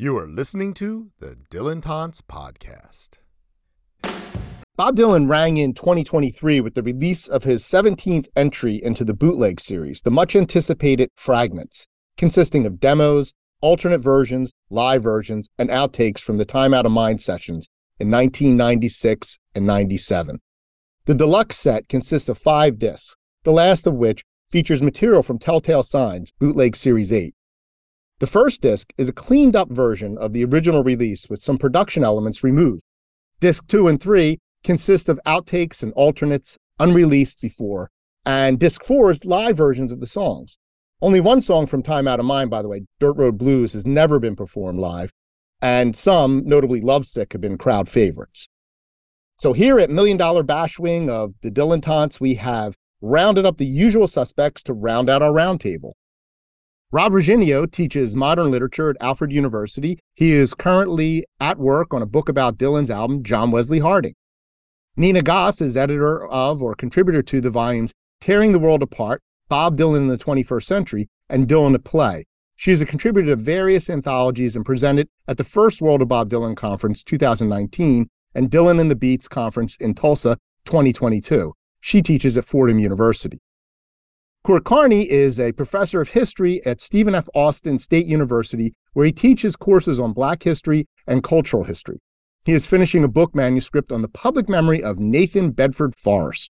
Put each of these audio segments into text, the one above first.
You are listening to the Dylantantes Podcast. Bob Dylan rang in 2023 with the release of his 17th entry into the bootleg series, the much anticipated Fragments, consisting of demos, alternate versions, live versions, and outtakes from the Time Out of Mind sessions in 1996 and 97. The deluxe set consists of five discs, the last of which features material from Telltale Signs, Bootleg Series 8. The first disc is a cleaned up version of the original release with some production elements removed. Disc 2 and 3 consist of outtakes and alternates unreleased before, and disc 4 is live versions of the songs. Only one song from Time Out of Mind, by the way, Dirt Road Blues, has never been performed live, and some, notably Lovesick, have been crowd favorites. So here at Million Dollar Bash Wing of the Dylantantes, we have rounded up the usual suspects to round out our roundtable. Rob Reginio teaches modern literature at Alfred University. He is currently at work on a book about Dylan's album, John Wesley Harding. Nina Goss is editor of or contributor to the volumes Tearing the World Apart, Bob Dylan in the 21st Century, and Dylan at Play. She is a contributor to various anthologies and presented at the first World of Bob Dylan Conference 2019 and Dylan and the Beats Conference in Tulsa 2022. She teaches at Fordham University. Carney is a professor of history at Stephen F. Austin State University, where he teaches courses on Black history and cultural history. He is finishing a book manuscript on the public memory of Nathan Bedford Forrest.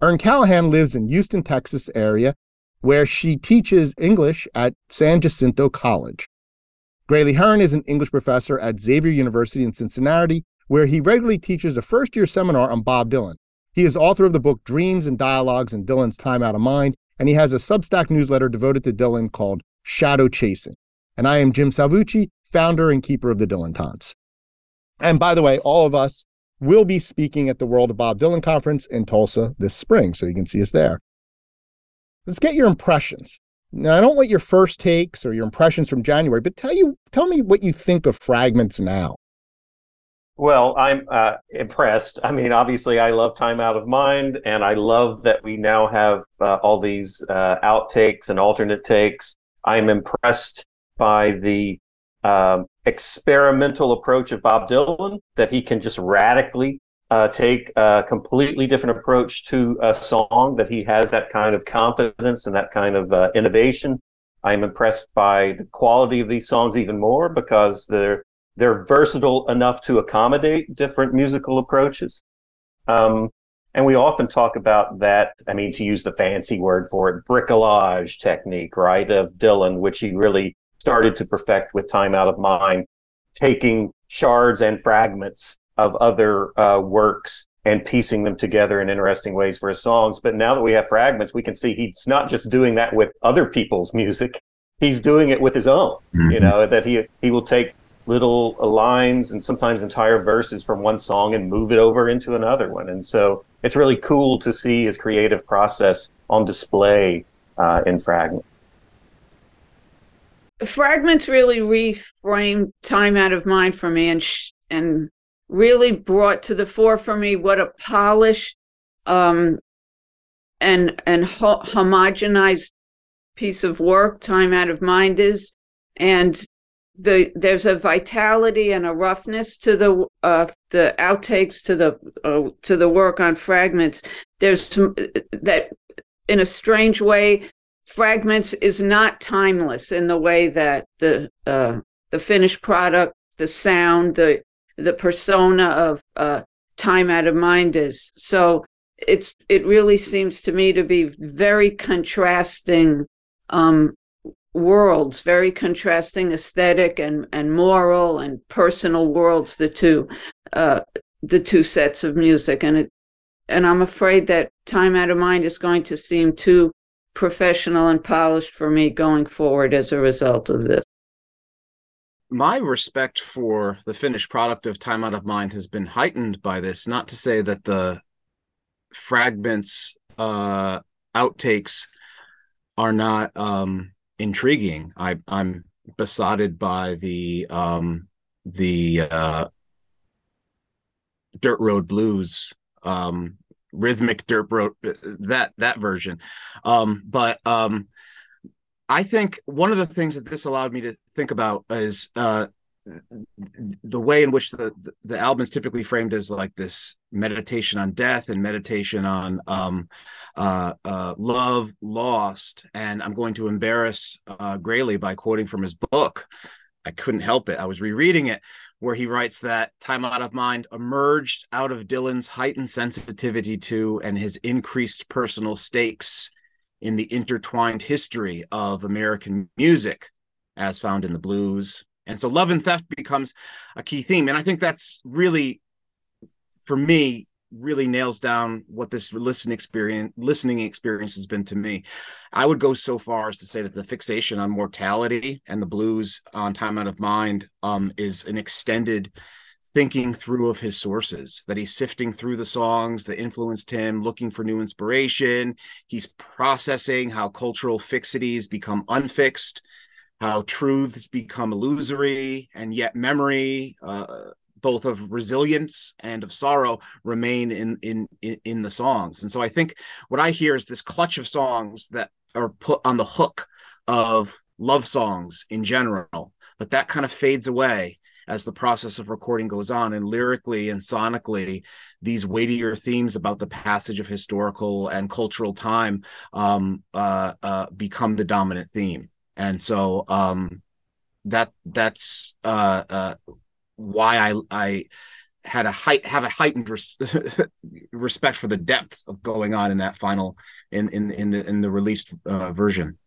Erin Callahan lives in Houston, Texas area, where she teaches English at San Jacinto College. Graley Herren is an English professor at Xavier University in Cincinnati, where he regularly teaches a first year seminar on Bob Dylan. He is author of the book Dreams and Dialogues in Dylan's Time Out of Mind, and he has a Substack newsletter devoted to Dylan called Shadow Chasing. And I am Jim Salvucci, founder and keeper of the Dylantantes. And by the way, all of us will be speaking at the World of Bob Dylan Conference in Tulsa this spring, so you can see us there. Let's get your impressions. Now, I don't want your first takes or your impressions from January, but tell you tell me what you think of fragments now. Well, I'm uh, impressed. I mean, obviously, I love Time Out of Mind, and I love that we now have uh, all these uh, outtakes and alternate takes. I'm impressed by the um, experimental approach of Bob Dylan, that he can just radically uh, take a completely different approach to a song, that he has that kind of confidence and that kind of uh, innovation. I'm impressed by the quality of these songs even more because they're they're versatile enough to accommodate different musical approaches. Um, and we often talk about that. I mean, to use the fancy word for it, bricolage technique, right? Of Dylan, which he really started to perfect with Time Out of Mind, taking shards and fragments of other uh, works and piecing them together in interesting ways for his songs. But now that we have fragments, we can see he's not just doing that with other people's music. He's doing it with his own, mm-hmm. you know, that he, he will take little lines and sometimes entire verses from one song and move it over into another one. And so it's really cool to see his creative process on display uh, in Fragment. Fragments really reframed time out of mind for me and sh- and really brought to the fore for me what a polished um, and and ho- homogenized piece of work time out of mind is and the there's a vitality and a roughness to the uh, the outtakes to the uh, to the work on fragments. There's some that in a strange way, fragments is not timeless in the way that the uh, the finished product, the sound, the the persona of uh, time out of mind is. So it's it really seems to me to be very contrasting um, worlds, very contrasting aesthetic and, and moral and personal worlds, the two uh, the two sets of music. And it and I'm afraid that Time Out of Mind is going to seem too professional and polished for me going forward as a result of this. My respect for the finished product of Time Out of Mind has been heightened by this. Not to say that the fragments, uh, outtakes are not um, intriguing. I, I'm besotted by the um, the uh, dirt road blues um, rhythmic dirt road that that version um, but um, i think one of the things that this allowed me to think about is uh, the way in which the, the, the album is typically framed as like this meditation on death and meditation on um, uh, uh, love lost. And I'm going to embarrass uh, Graley by quoting from his book. I couldn't help it. I was rereading it where he writes that Time Out of Mind emerged out of Dylan's heightened sensitivity to and his increased personal stakes in the intertwined history of American music, as found in the blues. And so love and theft becomes a key theme. And I think that's really, for me, really nails down what this listening experience listening experience has been to me. I would go so far as to say that the fixation on mortality and the blues on time out of mind um, is an extended thinking through of his sources that he's sifting through the songs that influenced him looking for new inspiration he's processing how cultural fixities become unfixed how truths become illusory and yet memory uh, both of resilience and of sorrow remain in, in in the songs. And so i think what i hear is this clutch of songs that are put on the hook of love songs in general but that kind of fades away as the process of recording goes on. And lyrically and sonically these weightier themes about the passage of historical and cultural time um, uh, uh, become the dominant theme and so um, that that's uh, uh, why I I had a height have a heightened res- respect for the depth of going on in that final in in in the in the released uh, version.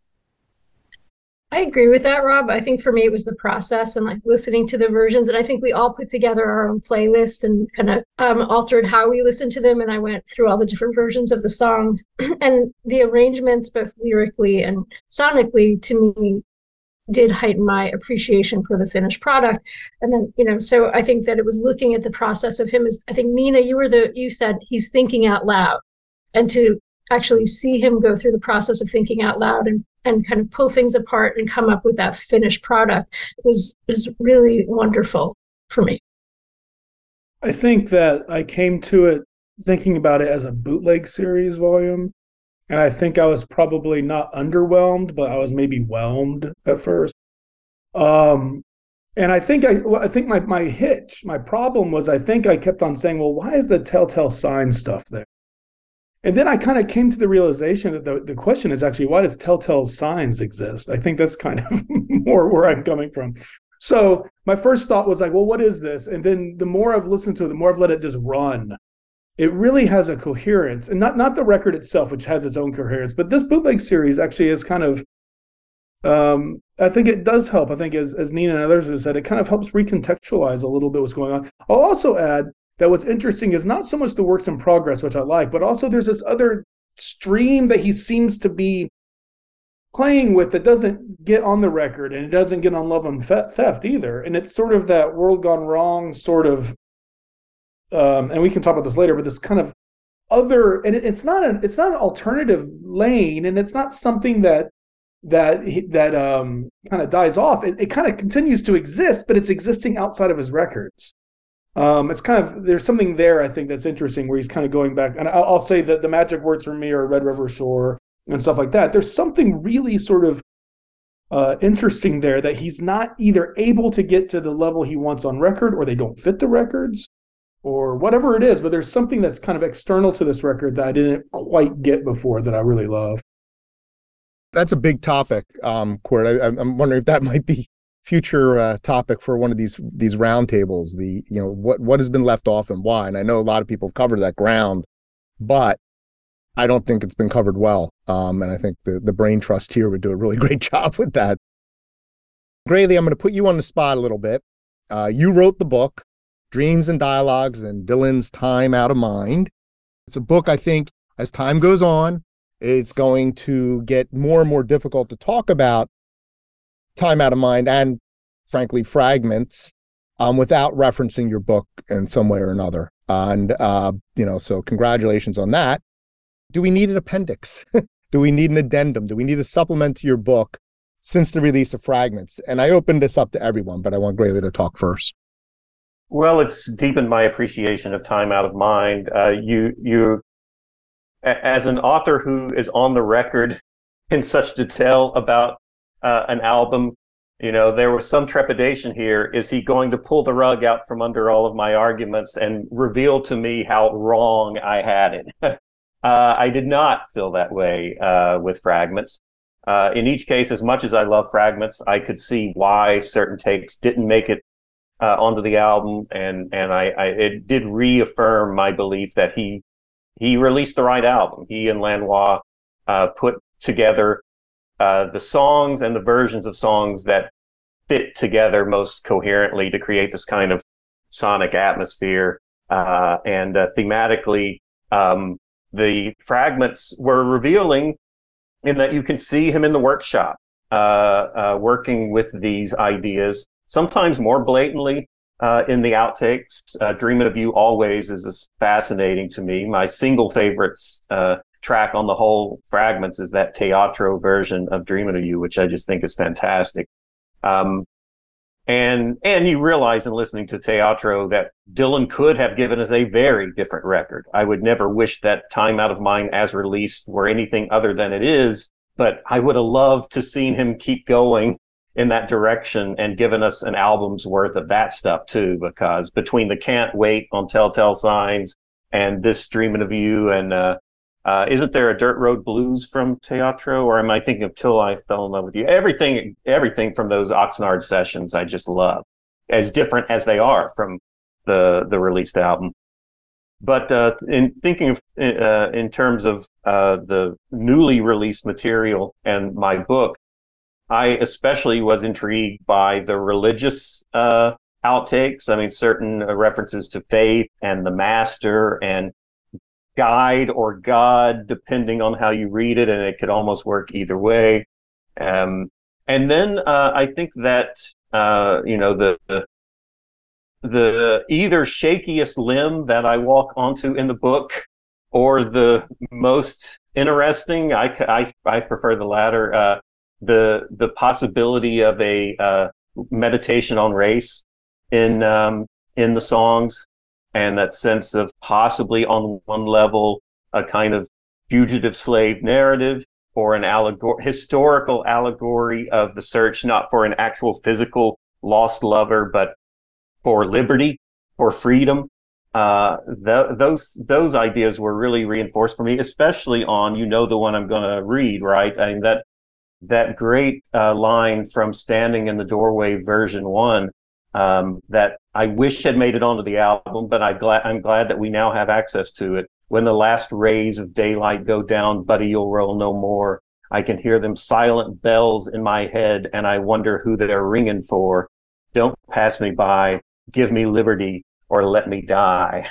I agree with that, Rob. I think for me it was the process and like listening to the versions, and I think we all put together our own playlist and kind of um, altered how we listened to them. And I went through all the different versions of the songs and the arrangements, both lyrically and sonically, to me did heighten my appreciation for the finished product. And then, you know, so I think that it was looking at the process of him as I think Nina, you were the you said he's thinking out loud, and to actually see him go through the process of thinking out loud and and kind of pull things apart and come up with that finished product was was really wonderful for me. I think that I came to it thinking about it as a bootleg series volume. And I think I was probably not underwhelmed, but I was maybe whelmed at first. Um, and I think I, I think my my hitch, my problem was I think I kept on saying, well, why is the telltale sign stuff there? And then I kind of came to the realization that the, the question is actually why does telltale signs exist? I think that's kind of more where I'm coming from. So my first thought was like, well, what is this? And then the more I've listened to it, the more I've let it just run. It really has a coherence, and not not the record itself, which has its own coherence, but this bootleg series actually is kind of. Um, I think it does help. I think as as Nina and others have said, it kind of helps recontextualize a little bit what's going on. I'll also add that what's interesting is not so much the works in progress, which I like, but also there's this other stream that he seems to be playing with that doesn't get on the record and it doesn't get on love and theft either. And it's sort of that world gone wrong sort of, um, and we can talk about this later, but this kind of other, and it's not an, it's not an alternative lane and it's not something that, that that um kind of dies off it, it kind of continues to exist but it's existing outside of his records um, it's kind of there's something there I think that's interesting where he's kind of going back, and I'll, I'll say that the magic words for me are Red River Shore and stuff like that. There's something really sort of uh, interesting there that he's not either able to get to the level he wants on record, or they don't fit the records, or whatever it is. But there's something that's kind of external to this record that I didn't quite get before that I really love. That's a big topic, um, Court. I, I'm wondering if that might be future uh, topic for one of these these roundtables. The you know what what has been left off and why. And I know a lot of people have covered that ground, but I don't think it's been covered well. Um, and I think the the brain trust here would do a really great job with that. Graley, I'm going to put you on the spot a little bit. Uh, you wrote the book, Dreams and Dialogues and Dylan's Time Out of Mind. It's a book I think as time goes on, it's going to get more and more difficult to talk about time out of mind and frankly fragments um, without referencing your book in some way or another. And uh, you know, so congratulations on that. Do we need an appendix? Do we need an addendum? Do we need a supplement to your book since the release of fragments? And I open this up to everyone, but I want Graley to talk first. Well, it's deepened my appreciation of time out of mind. Uh, you, you, as an author who is on the record in such detail about uh, an album, You know, there was some trepidation here. Is he going to pull the rug out from under all of my arguments and reveal to me how wrong I had it? uh, I did not feel that way uh, with fragments. Uh, in each case, as much as I love fragments, I could see why certain takes didn't make it uh, onto the album, and and I, I, it did reaffirm my belief that he he released the right album. He and Lanois uh, put together uh, the songs and the versions of songs that fit together most coherently to create this kind of sonic atmosphere. Uh, and uh, thematically, um, the fragments were revealing in that you can see him in the workshop uh, uh, working with these ideas, sometimes more blatantly. Uh, in the outtakes, "Dreaming of You" always is fascinating to me. My single favorites track on the whole fragments is that teatro version of Dreaming of You, which I just think is fantastic. Um, and and you realize in listening to Teatro that Dylan could have given us a very different record. I would never wish that Time Out of Mind as released were anything other than it is, but I would have loved to seen him keep going in that direction and given us an album's worth of that stuff too, because between the Can't Wait on Telltale Signs and this Dreaming of You and uh, uh, isn't there a Dirt Road Blues from Teatro, or am I thinking of Till I Fell in Love with You? Everything, everything from those Oxnard sessions, I just love, as different as they are from the the released album. But uh, in thinking of uh, in terms of uh, the newly released material and my book, I especially was intrigued by the religious uh, outtakes. I mean, certain references to faith and the Master and guide or God, depending on how you read it, and it could almost work either way. Um, and then uh, I think that uh, you know the, the, the either shakiest limb that I walk onto in the book, or the most interesting. I I, I prefer the latter. Uh, the the possibility of a uh, meditation on race in um, in the songs and that sense of possibly on one level a kind of fugitive slave narrative or an allegor- historical allegory of the search not for an actual physical lost lover but for liberty for freedom. Uh, th- those those ideas were really reinforced for me especially on you know the one i'm going to read right? I mean that that great uh, line from standing in the doorway version one um, that I wish had made it onto the album, but I glad I'm glad that we now have access to it. When the last rays of daylight go down, buddy, you'll roll no more. I can hear them silent bells in my head, and I wonder who they're ringing for. Don't pass me by. Give me liberty or let me die.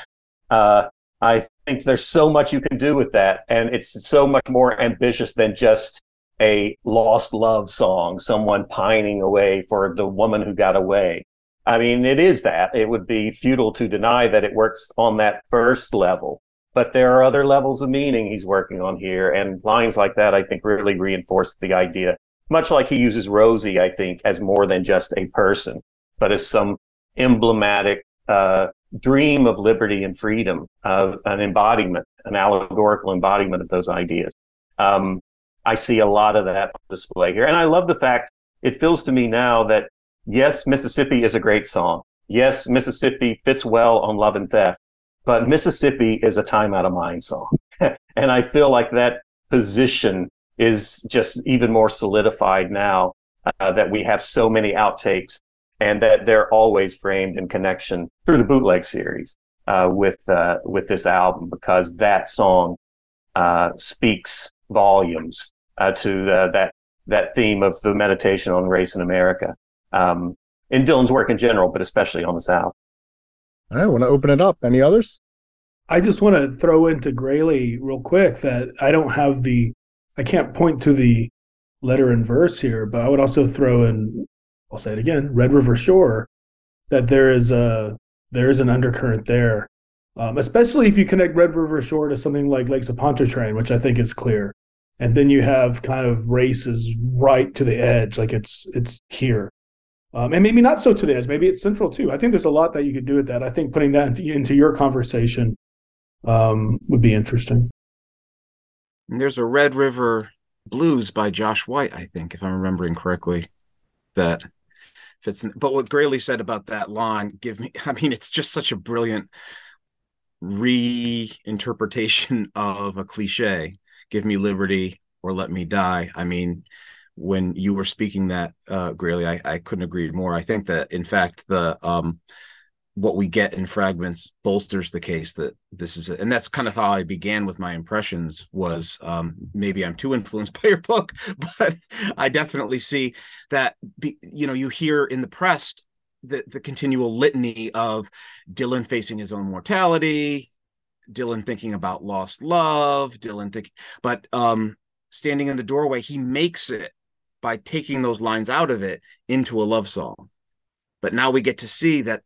Uh, I think there's so much you can do with that, and it's so much more ambitious than just a lost love song, someone pining away for the woman who got away. I mean, it is that. It would be futile to deny that it works on that first level. But there are other levels of meaning he's working on here. And lines like that, I think, really reinforce the idea. Much like he uses Rosie, I think, as more than just a person, but as some emblematic uh, dream of liberty and freedom, an embodiment, an allegorical embodiment of those ideas. Um, I see a lot of that display here. And I love the fact it feels to me now that yes, Mississippi is a great song. Yes, Mississippi fits well on Love and Theft, but Mississippi is a time out of mind song. and I feel like that position is just even more solidified now uh, that we have so many outtakes and that they're always framed in connection through the bootleg series uh, with uh, with this album because that song uh, speaks volumes uh, to that that theme of the meditation on race in America um, in Dylan's work in general, but especially on the South. All right, I want to open it up. Any others? I just want to throw into Graley real quick that I don't have the, I can't point to the letter and verse here, but I would also throw in, I'll say it again, Red River Shore, that there is a there is an undercurrent there, um, especially if you connect Red River Shore to something like Lakes of Pontchartrain, which I think is clear, and then you have kind of races right to the edge, like it's it's here. Um, and maybe not so to the edge. Maybe it's central too. I think there's a lot that you could do with that. I think putting that into, into your conversation um, would be interesting. And there's a Red River Blues by Josh White, I think, if I'm remembering correctly, that fits in. But what Graley said about that line, give me, I mean, it's just such a brilliant reinterpretation of a cliche. Give me liberty or let me die. I mean, when you were speaking that, uh, Graley, I, I couldn't agree more. I think that, in fact, the um, what we get in fragments bolsters the case that this is and that's kind of how i began with my impressions was um, maybe i'm too influenced by your book but i definitely see that be, you know you hear in the press the, the continual litany of dylan facing his own mortality dylan thinking about lost love dylan thinking but um standing in the doorway he makes it by taking those lines out of it into a love song. But now we get to see that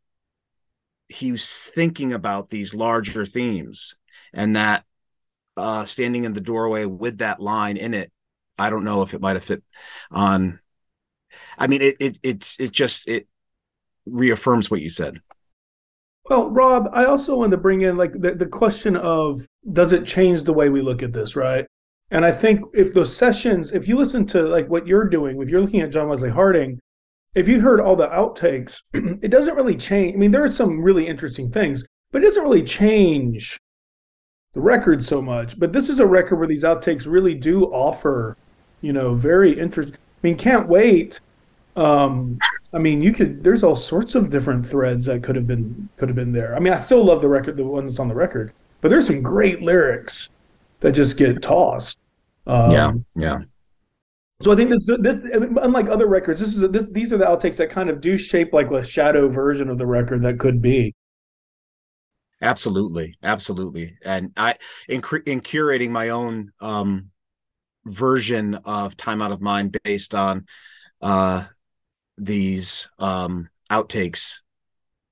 he was thinking about these larger themes and that uh standing in the doorway with that line in it i don't know if it might have fit on i mean it it it's it just it reaffirms what you said. Well rob i also wanted to bring in like the, the question of does it change the way we look at this right and i think if those sessions if you listen to like what you're doing if you're looking at john wesley harding if you heard all the outtakes, it doesn't really change. I mean, there are some really interesting things, but it doesn't really change the record so much. But this is a record where these outtakes really do offer, you know, very interesting. I mean, can't wait. Um, I mean, you could. There's all sorts of different threads that could have been could have been there. I mean, I still love the record, the one that's on the record, but there's some great lyrics that just get tossed. Um, yeah, yeah. So I think this, this, unlike other records, this is a, this. These are the outtakes that kind of do shape like a shadow version of the record that could be. Absolutely, absolutely, and I in in curating my own um, version of "Time Out of Mind" based on uh, these um, outtakes,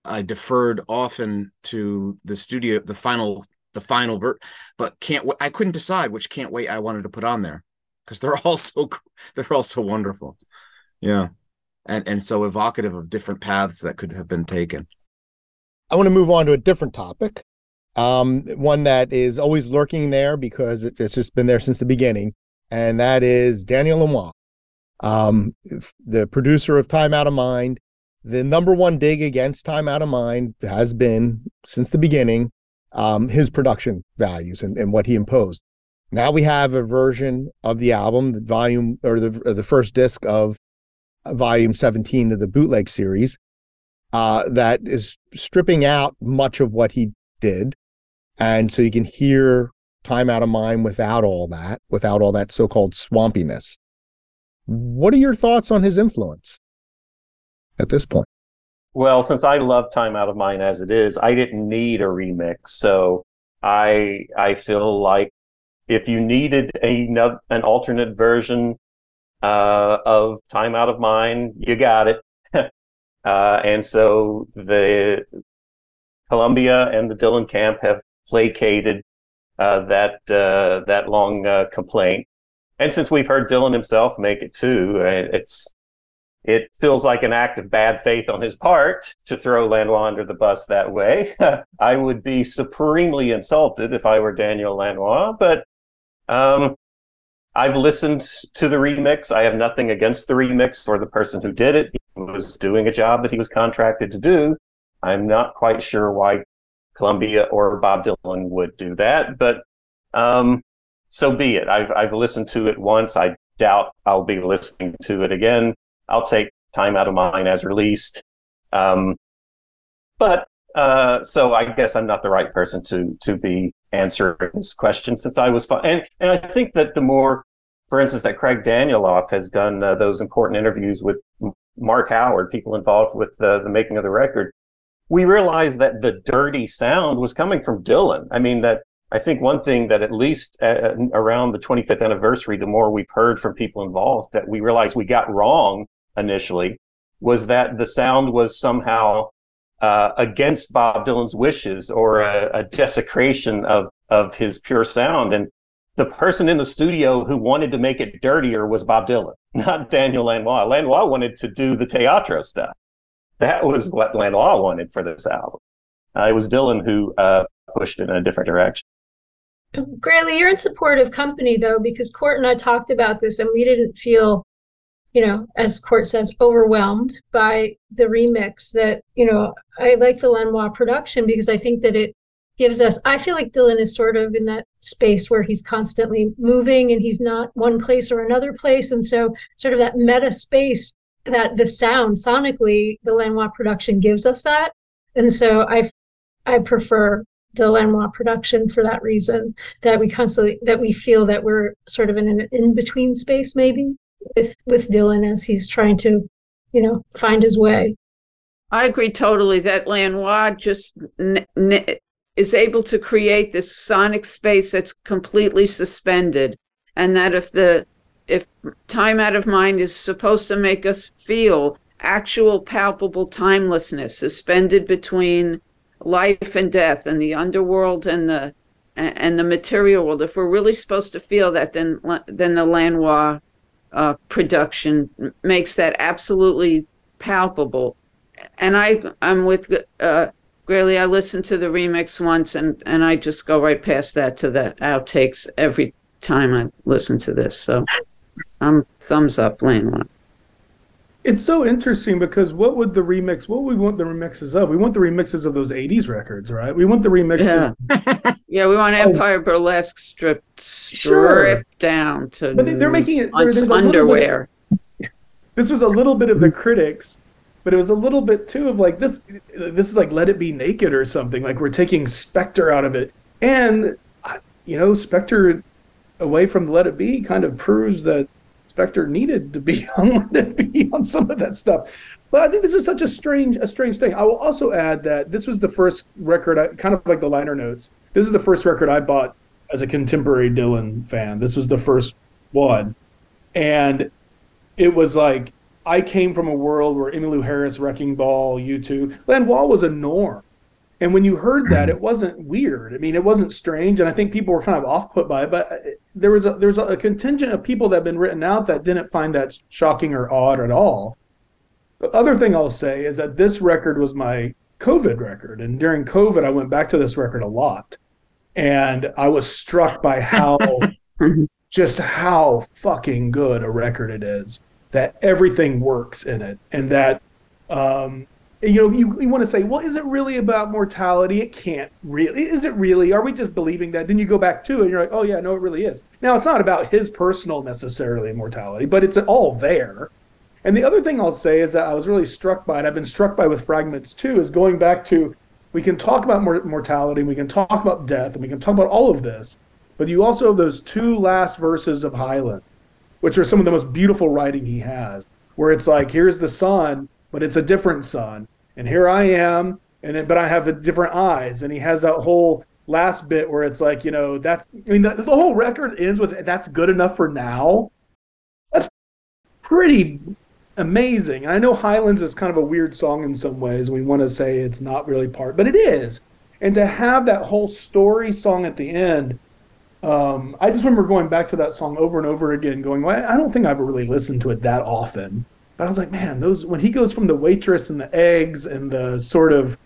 I deferred often to the studio, the final, the final vert, but can't. I couldn't decide which "Can't Wait" I wanted to put on there because they're all so they're all so wonderful. Yeah. And and so evocative of different paths that could have been taken. I want to move on to a different topic. Um, one that is always lurking there because it, it's just been there since the beginning, and that is Daniel Lanois, um, the producer of Time Out of Mind. The number one dig against Time Out of Mind has been since the beginning um, his production values and, and what he imposed. Now we have a version of the album, the volume or the or the first disc of volume 17 of the bootleg series, uh, that is stripping out much of what he did. And so you can hear Time Out of Mind without all that, without all that so called swampiness. What are your thoughts on his influence at this point? Well, since I love Time Out of Mind as it is, I didn't need a remix. So I I feel like if you needed an alternate version uh, of Time Out of Mind, you got it. uh, and so the Columbia and the Dylan camp have placated uh, that uh, that long uh, complaint. And since we've heard Dylan himself make it too, uh, it's it feels like an act of bad faith on his part to throw Lanois under the bus that way. I would be supremely insulted if I were Daniel Lanois, but um, I've listened to the remix. I have nothing against the remix for the person who did it. He was doing a job that he was contracted to do. I'm not quite sure why Columbia or Bob Dylan would do that, but um, so be it. I've I've listened to it once. I doubt I'll be listening to it again. I'll take time out of mind as released. Um, but uh, so I guess I'm not the right person to to be answering this question since I was. And and I think that the more, for instance, that Craig Danieloff has done uh, those important interviews with Mark Howard, people involved with the making of the record, we realized that the dirty sound was coming from Dylan. I mean that. I think one thing that at least uh, around the 25th anniversary, the more we've heard from people involved that we realized we got wrong initially was that the sound was somehow uh, against Bob Dylan's wishes or a, a, desecration of of his pure sound. And the person in the studio who wanted to make it dirtier was Bob Dylan, not Daniel Lanois. Lanois wanted to do the teatro stuff. That was what Lanois wanted for this album. Uh, it was Dylan who uh, pushed it in a different direction. Graley, you're in supportive company though, because Court and I talked about this, and we didn't feel you know, as Court says, overwhelmed by the remix that, you know, I like the Lanois production because I think that it gives us, I feel like Dylan is sort of in that space where he's constantly moving and he's not one place or another place. And so, sort of that meta space that the sound sonically, the Lanois production gives us that. And so I, I prefer the Lanois production for that reason that we constantly that we feel that we're sort of in an in between space maybe with with Dylan as he's trying to, you know, find his way. I agree totally that Lanois just n- n- is able to create this sonic space that's completely suspended, and that if the if time out of mind is supposed to make us feel actual palpable timelessness suspended between life and death and the underworld and the and the material world if we're really supposed to feel that then then the lanois uh, production makes that absolutely palpable. And I, I'm with uh, Graley. I listened to the remix once, and and I just go right past that to the outtakes every time I listen to this. So, I'm thumbs up, Lane It's so interesting because what would the remix? What we want the remixes of? We want the remixes of those '80s records, right? We want the remixes. Yeah, yeah we want oh. Empire oh. Burlesque stripped stripped sure. down to. But they, are making it they're, they're underwear. Bit, this was a little bit of the critics, but it was a little bit too of like this. This is like Let It Be Naked or something. Like we're taking Spector out of it, and you know, Spector away from Let It Be kind of proves that Spector needed to be on to be on some of that stuff. But I think this is such a strange a strange thing. I will also add that this was the first record, I, kind of like the liner notes. This is the first record I bought as a contemporary Dylan fan. This was the first one, and it was like I came from a world where Emmylou Harris, Wrecking Ball, U2, Wall was a norm. And when you heard that, it wasn't weird. I mean, it wasn't strange, and I think people were kind of off put by it. But there was a there's a contingent of people that have been written out that didn't find that shocking or odd at all. The other thing I'll say is that this record was my COVID record, and during COVID, I went back to this record a lot, and I was struck by how just how fucking good a record it is. That everything works in it, and that um, you know, you, you want to say, well, is it really about mortality? It can't really. Is it really? Are we just believing that? Then you go back to it and you're like, oh, yeah, no, it really is. Now, it's not about his personal necessarily mortality, but it's all there. And the other thing I'll say is that I was really struck by, and I've been struck by with fragments too, is going back to we can talk about mortality, we can talk about death, and we can talk about all of this, but you also have those two last verses of Highland, which are some of the most beautiful writing he has, where it's like, here's the sun, but it's a different sun and here I am, and then, but I have different eyes, and he has that whole last bit where it's like, you know, that's I mean, the, the whole record ends with that's good enough for now. That's pretty amazing. And I know Highlands is kind of a weird song in some ways. We want to say it's not really part, but it is. And to have that whole story song at the end, um, I just remember going back to that song over and over again, going, well, I don't think I've really listened to it that often. But I was like, man, those when he goes from the waitress and the eggs and the sort of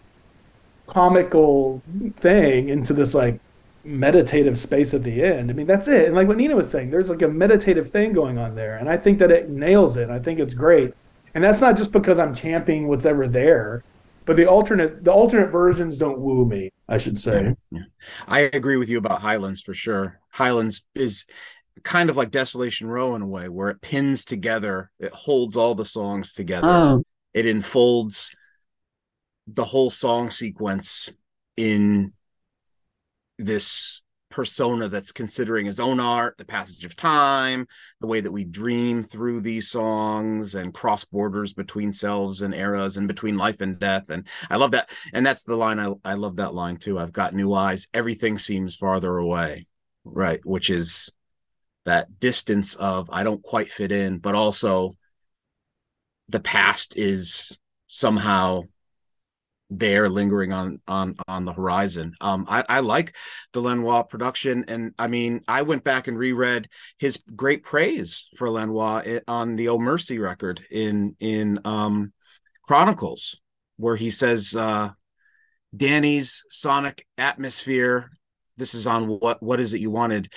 comical thing into this like meditative space at the end. I mean, that's it. And like what Nina was saying, there's like a meditative thing going on there. And I think that it nails it. I think it's great. And that's not just because I'm championing what's ever there, but the alternate the alternate versions don't woo me, I should say. Yeah. I agree with you about Highlands for sure. Highlands is kind of like Desolation Row in a way, where it pins together, it holds all the songs together, oh. it enfolds the whole song sequence in this persona that's considering his own art, the passage of time, the way that we dream through these songs and cross borders between selves and eras and between life and death. And I love that. And that's the line I, I love that line too. I've got new eyes. Everything seems farther away. Right. Which is that distance of I don't quite fit in, but also the past is somehow there lingering on on on the horizon. Um i i like the lanois production and i mean i went back and reread his great praise for lanois on the oh mercy record in in um chronicles where he says uh danny's sonic atmosphere this is on what what is it you wanted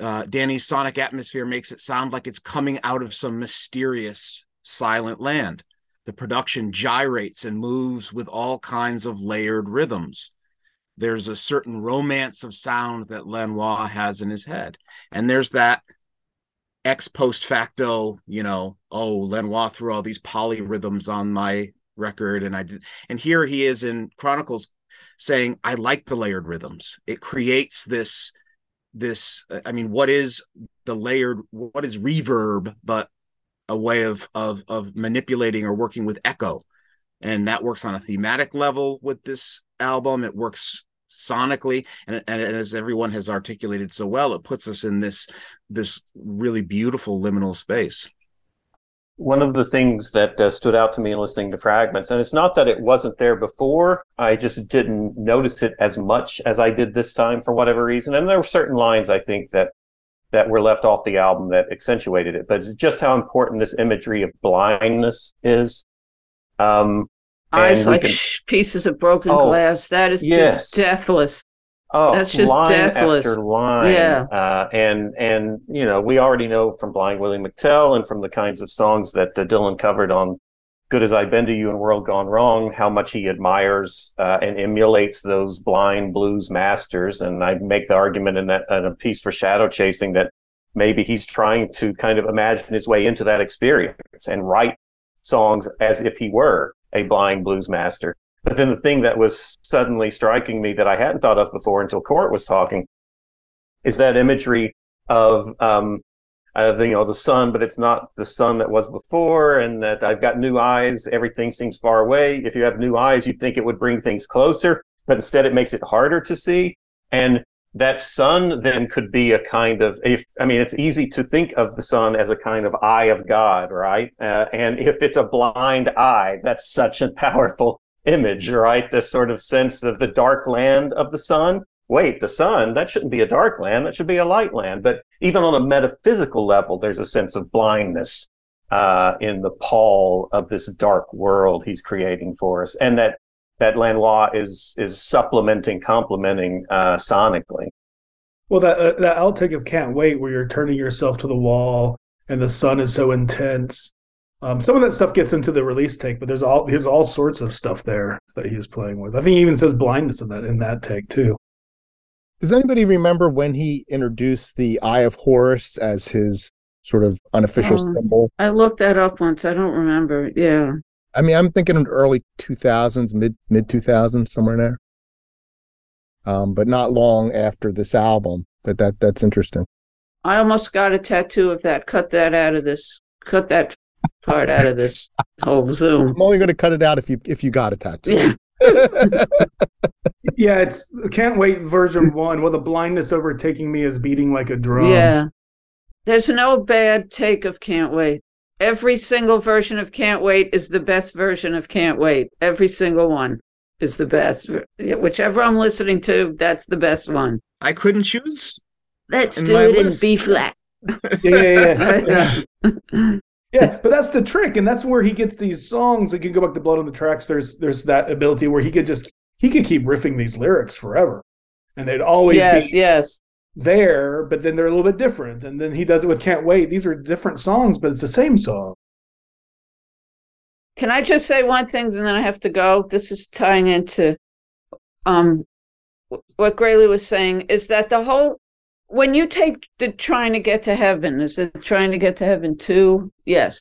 Uh, Danny's sonic atmosphere makes it sound like it's coming out of some mysterious silent land. The production gyrates and moves with all kinds of layered rhythms. There's a certain romance of sound that Lanois has in his head. And there's that ex post facto, you know, oh, Lanois threw all these polyrhythms on my record. And I did. And here he is in Chronicles saying, I like the layered rhythms. It creates this, this, I mean, what is the layered, what is reverb, but a way of of of manipulating or working with echo. And that works on a thematic level with this album. It works sonically and, and, as everyone has articulated so well it puts us in this this really beautiful liminal space one of the things that uh, stood out to me in listening to fragments and it's not that it wasn't there before i just didn't notice it as much as i did this time for whatever reason and there were certain lines i think that that were left off the album that accentuated it but it's just how important this imagery of blindness is um eyes like can... pieces of broken oh, glass. That is yes. just deathless. Oh, that's just line deathless. after line. Yeah, uh, and and you know we already know from Blind Willie McTell and from the kinds of songs that uh, Dylan covered on "Good as I've Been to You" and "World Gone Wrong" how much he admires uh, and emulates those blind blues masters. And I make the argument in that in a piece for Shadow Chasing that maybe he's trying to kind of imagine his way into that experience and write songs as if he were a blind blues master. But then the thing that was suddenly striking me that I hadn't thought of before until Court was talking is that imagery of um, the, you know the sun, but it's not the sun that was before, and that I've got new eyes. Everything seems far away. If you have new eyes, you'd think it would bring things closer, but instead it makes it harder to see. And that sun then could be a kind of if i mean it's easy to think of the sun as a kind of eye of god right uh, and if it's a blind eye that's such a powerful image right? This sort of sense of the dark land of the sun. Wait the sun? That shouldn't be a dark land. That should be a light land. But even on a metaphysical level there's a sense of blindness uh, in the pall of this dark world he's creating for us. And that that Lanois is is supplementing, complementing uh, sonically. Well, that uh, that outtake of "Can't Wait," where you're turning yourself to the wall and the sun is so intense. Um, some of that stuff gets into the release take, but there's all there's all sorts of stuff there that he was playing with. I think he even says blindness in that in that take too. Does anybody remember when he introduced the Eye of Horus as his sort of unofficial um, symbol? I looked that up once. I don't remember. Yeah. I mean, I'm thinking early 2000s, mid mid 2000s, somewhere in there. Um, but not long after this album. But that that's interesting. I almost got a tattoo of that. Cut that out of this. Cut that part out of this whole Zoom. I'm only going to cut it out if you if you got a tattoo. Yeah. yeah, it's can't wait version one. Well, the blindness overtaking me is beating like a drum. Yeah. There's no bad take of can't wait every single version of Can't Wait is the best version of Can't Wait. Every single one is the best. Whichever I'm listening to, that's the best one. I couldn't choose. Let's do it list. in B flat. yeah, yeah, yeah. yeah, but that's the trick, and that's where he gets these songs. Like you go back to Blood on the Tracks. There's there's that ability where he could just he could keep riffing these lyrics forever, and they'd always yes, be yes there, but then they're a little bit different. And then he does it with Can't Wait. These are different songs, but it's the same song. Can I just say one thing and then I have to go? This is tying into um what Graley was saying is that the whole when you take the trying to get to heaven, is it trying to get to heaven too? Yes.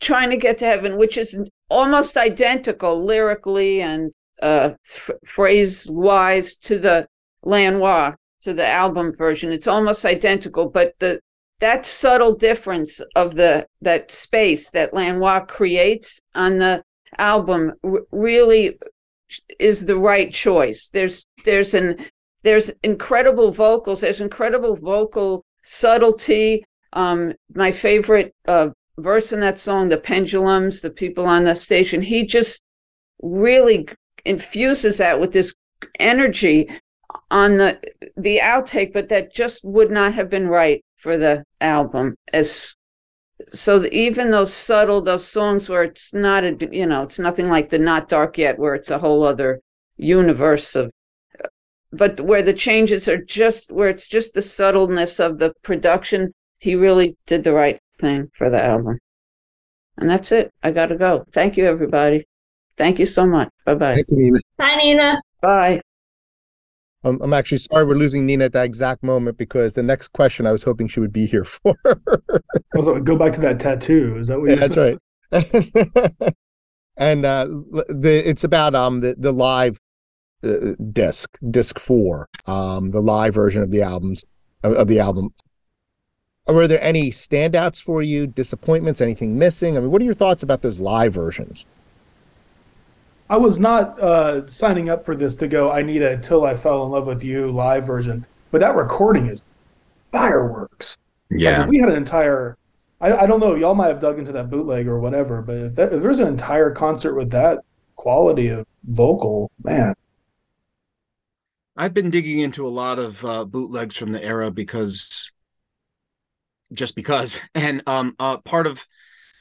Trying to get to heaven, which is almost identical lyrically and uh, f- phrase wise to the Lanois to the album version. It's almost identical, but the that subtle difference of the that space that Lanois creates on the album r- really is the right choice. There's there's an there's incredible vocals. There's incredible vocal subtlety. Um, my favorite uh, verse in that song, "The Pendulums," the people on the station. He just really infuses that with this energy on the the outtake, but that just would not have been right for the album. As so, even those subtle those songs where it's not a you know it's nothing like the Not Dark Yet, where it's a whole other universe of but where the changes are just where it's just the subtleness of the production, he really did the right thing for the album. And that's it. I got to go. Thank you, everybody. Thank you so much. Bye bye. Thank you, Nina. Bye, Nina. Bye. I'm, I'm actually sorry we're losing Nina at that exact moment because the next question I was hoping she would be here for. Also, Go back to that tattoo. Is that what yeah, you're that's saying? right. and uh, the it's about um the the live uh, disc disc four um the live version of the albums of, of the album. Were there any standouts for you? Disappointments? Anything missing? I mean, what are your thoughts about those live versions? I was not uh, signing up for this to go. I need a "Till I Fell in Love with You" live version, but that recording is fireworks. Like if we had an entire, I, I don't know, y'all might have dug into that bootleg or whatever, but if, that, if there's an entire concert with that quality of vocal, man, I've been digging into a lot of uh, bootlegs from the era because, just because, and um, uh, part of,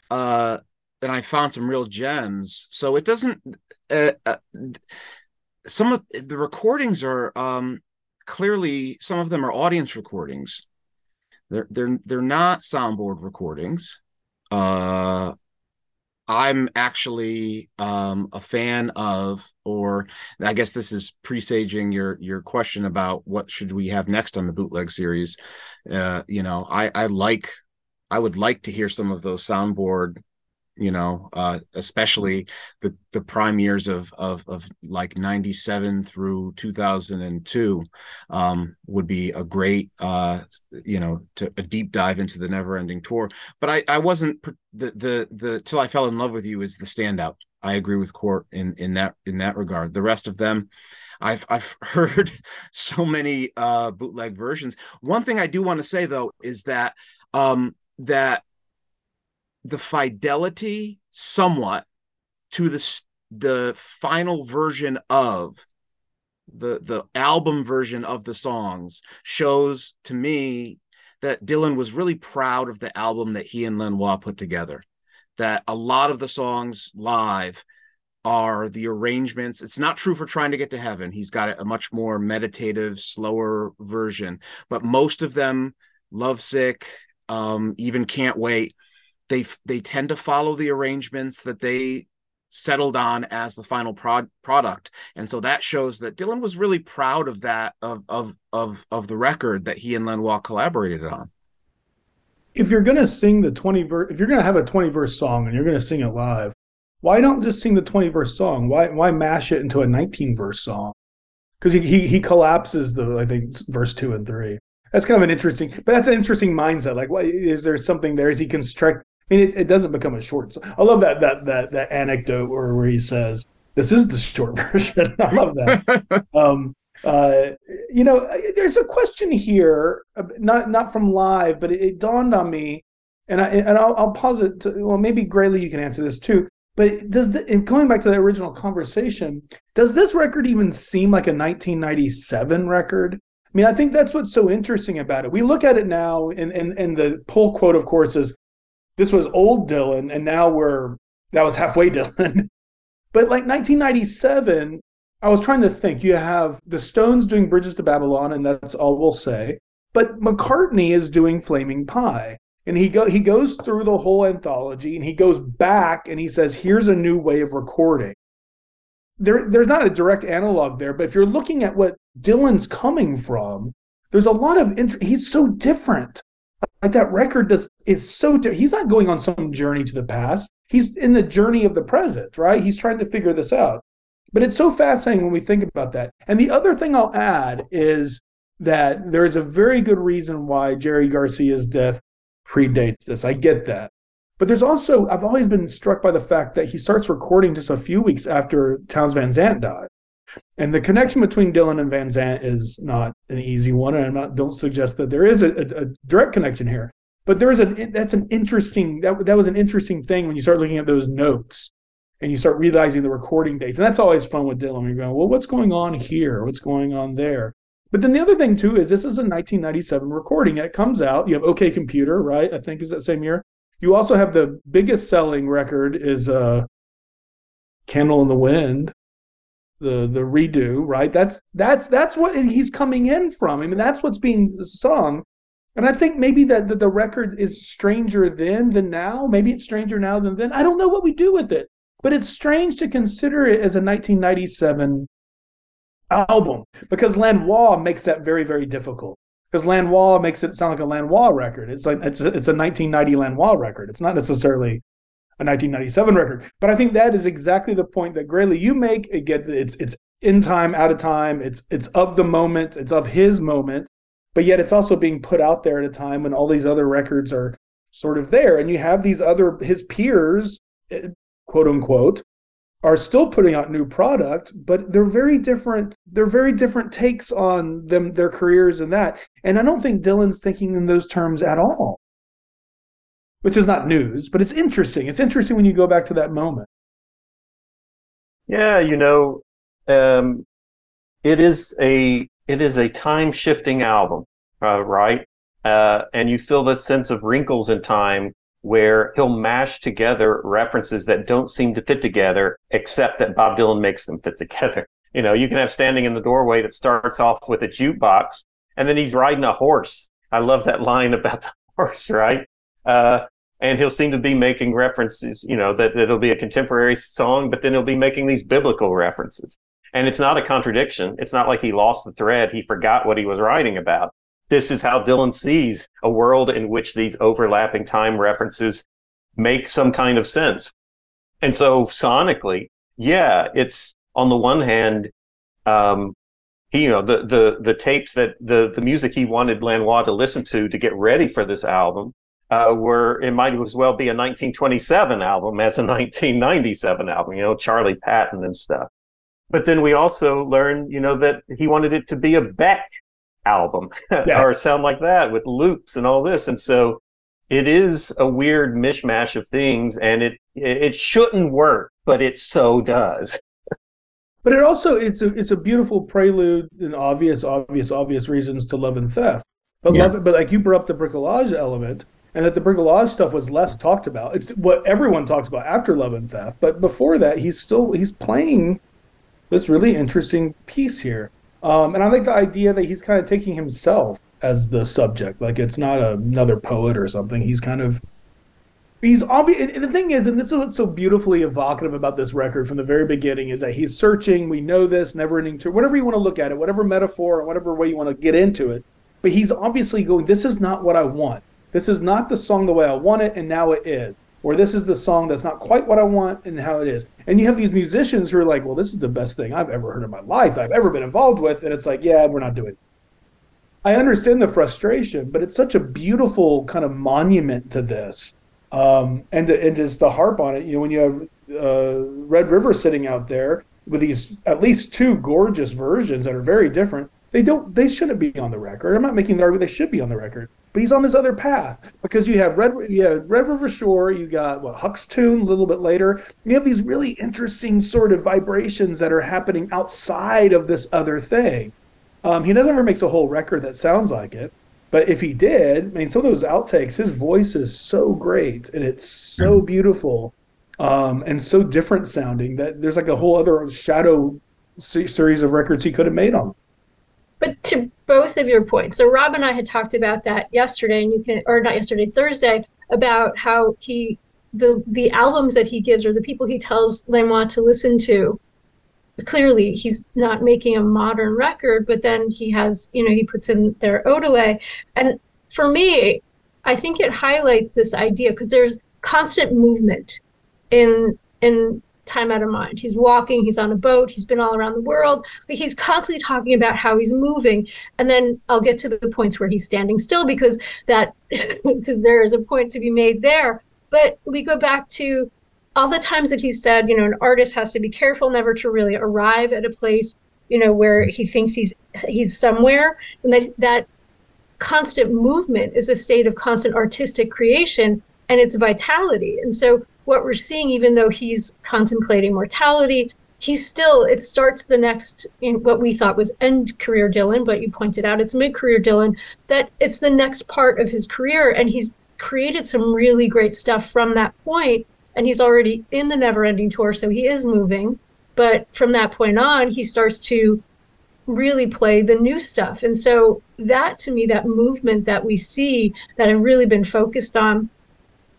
uh, and I found some real gems. So it doesn't. Uh, uh, some of the recordings are um, clearly some of them are audience recordings. They're they're they're not soundboard recordings. Uh, I'm actually um, a fan of, or I guess this is presaging your your question about what should we have next on the bootleg series. Uh, you know, I I like, I would like to hear some of those soundboard. You know, uh, especially the the prime years of of of like '97 through 2002 um, would be a great, uh, you know, to a deep dive into the Never Ending Tour. But I I wasn't the the the till I fell in love with you is the standout. I agree with Court in in that in that regard. The rest of them, I've I've heard so many uh, bootleg versions. One thing I do want to say though is that um, that the fidelity somewhat to the the final version of the the album version of the songs shows to me that Dylan was really proud of the album that he and Lanois put together. That a lot of the songs live are the arrangements. It's not true for trying to get to heaven. He's got a much more meditative, slower version, but most of them, Lovesick, um, even Can't Wait, they they tend to follow the arrangements that they settled on as the final prod, product and so that shows that dylan was really proud of that of of of of the record that he and Lanois collaborated on if you're gonna sing the 20 verse, if you're gonna have a 20 verse song and you're gonna sing it live, why don't just sing the 20 verse song? Why why mash it into a 19 verse song? Because he, he he collapses the I think verse two and three. That's kind of an interesting, but that's an interesting mindset. Like, is there something there? Is he construct? I mean, it, it doesn't become a short. song. I love that that that that anecdote where where he says, "This is the short version." I love that. um, uh, you know, there's a question here, uh, not not from live, but it, it dawned on me, and I and I'll, I'll pause it. To, well, maybe Graley, you can answer this too. But does the, going back to the original conversation, does this record even seem like a 1997 record? I mean, I think that's what's so interesting about it. We look at it now, and and, and the pull quote, of course, is this was old Dylan, and now we're that was halfway Dylan. but like 1997, I was trying to think. You have the Stones doing Bridges to Babylon, and that's all we'll say. But McCartney is doing Flaming Pie, and he go he goes through the whole anthology, and he goes back and he says, "Here's a new way of recording." There, there's not a direct analog there, but if you're looking at what Dylan's coming from, there's a lot of int- he's so different. Like that record does is so he's not going on some journey to the past. He's in the journey of the present, right? He's trying to figure this out. But it's so fascinating when we think about that. And the other thing I'll add is that there is a very good reason why Jerry Garcia's death predates this. I get that. But there's also, I've always been struck by the fact that he starts recording just a few weeks after Townes Van Zandt died. And the connection between Dylan and Van Zandt is not an easy one. And I'm not, don't suggest that there is a, a, a direct connection here. But there is an, that's an interesting, that, that was an interesting thing when you start looking at those notes and you start realizing the recording dates. And that's always fun with Dylan. You're going, well, what's going on here? What's going on there? But then the other thing too is this is a 1997 recording. And it comes out. You have OK Computer, right? I think is that same year. You also have the biggest selling record is uh, Candle in the Wind. The the redo, right? That's that's that's what he's coming in from. I mean, that's what's being sung. And I think maybe that the, the record is stranger then than now. Maybe it's stranger now than then. I don't know what we do with it, but it's strange to consider it as a 1997 album because Lanois makes that very very difficult. Because Lanois makes it sound like a Lanois record. It's like it's a, it's a 1990 Lanois record. It's not necessarily a 1997 record. But I think that is exactly the point that Graley you make. Again, it's it's in time, out of time. It's it's of the moment. It's of his moment. But yet it's also being put out there at a time when all these other records are sort of there, and you have these other his peers, eh, quote unquote, are still putting out new product, but they're very different. They're very different takes on them, their careers, and that. And I don't think Dylan's thinking in those terms at all which is not news, but it's interesting. It's interesting when you go back to that moment. Yeah, you know, um, it is a it is a time shifting album, uh, right? Uh, and you feel that sense of wrinkles in time where he'll mash together references that don't seem to fit together, except that Bob Dylan makes them fit together. You know, you can have standing in the doorway that starts off with a jukebox, and then he's riding a horse. I love that line about the horse, right? Uh, and he'll seem to be making references, you know, that it'll be a contemporary song, but then he'll be making these biblical references. And it's not a contradiction. It's not like he lost the thread. He forgot what he was writing about. This is how Dylan sees a world in which these overlapping time references make some kind of sense. And so sonically, yeah, it's on the one hand, um, he, you know, the, the, the tapes that the, the music he wanted Lanois to listen to to get ready for this album uh, were it might as well be a 1927 album as a 1997 album, you know, Charlie Patton and stuff. But then we also learned, you know, that he wanted it to be a Beck album yeah. or sound like that with loops and all this. And so it is a weird mishmash of things and it it shouldn't work, but it so does. But it also it's a it's a beautiful prelude and obvious, obvious, obvious reasons to love and theft. But yeah. love, but like you brought up the bricolage element, and that the bricolage stuff was less talked about. It's what everyone talks about after Love and Theft, but before that, he's still he's playing this really interesting piece here. Um, and I like the idea that he's kind of taking himself as the subject, like it's not another poet or something. He's kind of he's obvious. And The thing is, and this is what's so beautifully evocative about this record from the very beginning, is that he's searching. We know this, never ending to whatever you want to look at it, whatever metaphor or whatever way you want to get into it. But he's obviously going, "This is not what I want." This is not the song the way I want it, and now it is. Or this is the song that's not quite what I want, and how it is. And you have these musicians who are like, well, this is the best thing I've ever heard in my life, I've ever been involved with. And it's like, yeah, we're not doing it. I understand the frustration, but it's such a beautiful kind of monument to this. Um, and, to, and just the harp on it, you know, when you have uh, Red River sitting out there with these at least two gorgeous versions that are very different, they don't, they shouldn't be on the record. I'm not making the argument they should be on the record but he's on this other path because you have Red, you have Red River Shore, you got what Huck's Tune a little bit later. You have these really interesting sort of vibrations that are happening outside of this other thing. Um, he never makes a whole record that sounds like it, but if he did, I mean, some of those outtakes, his voice is so great and it's so mm-hmm. beautiful um, and so different sounding that there's like a whole other shadow series of records he could have made on. But to both of your points, so Rob and I had talked about that yesterday, and you can, or not yesterday, Thursday, about how he, the the albums that he gives or the people he tells Lanois to listen to. Clearly, he's not making a modern record, but then he has, you know, he puts in their Odelay, and for me, I think it highlights this idea because there's constant movement in in time out of mind. He's walking, he's on a boat, he's been all around the world, but he's constantly talking about how he's moving. And then I'll get to the points where he's standing still because that because there is a point to be made there. But we go back to all the times that he said, you know, an artist has to be careful never to really arrive at a place, you know, where he thinks he's he's somewhere, and that that constant movement is a state of constant artistic creation and its vitality. And so what we're seeing, even though he's contemplating mortality, he's still, it starts the next, in what we thought was end career Dylan, but you pointed out it's mid career Dylan, that it's the next part of his career. And he's created some really great stuff from that point, And he's already in the never ending tour, so he is moving. But from that point on, he starts to really play the new stuff. And so that to me, that movement that we see that I've really been focused on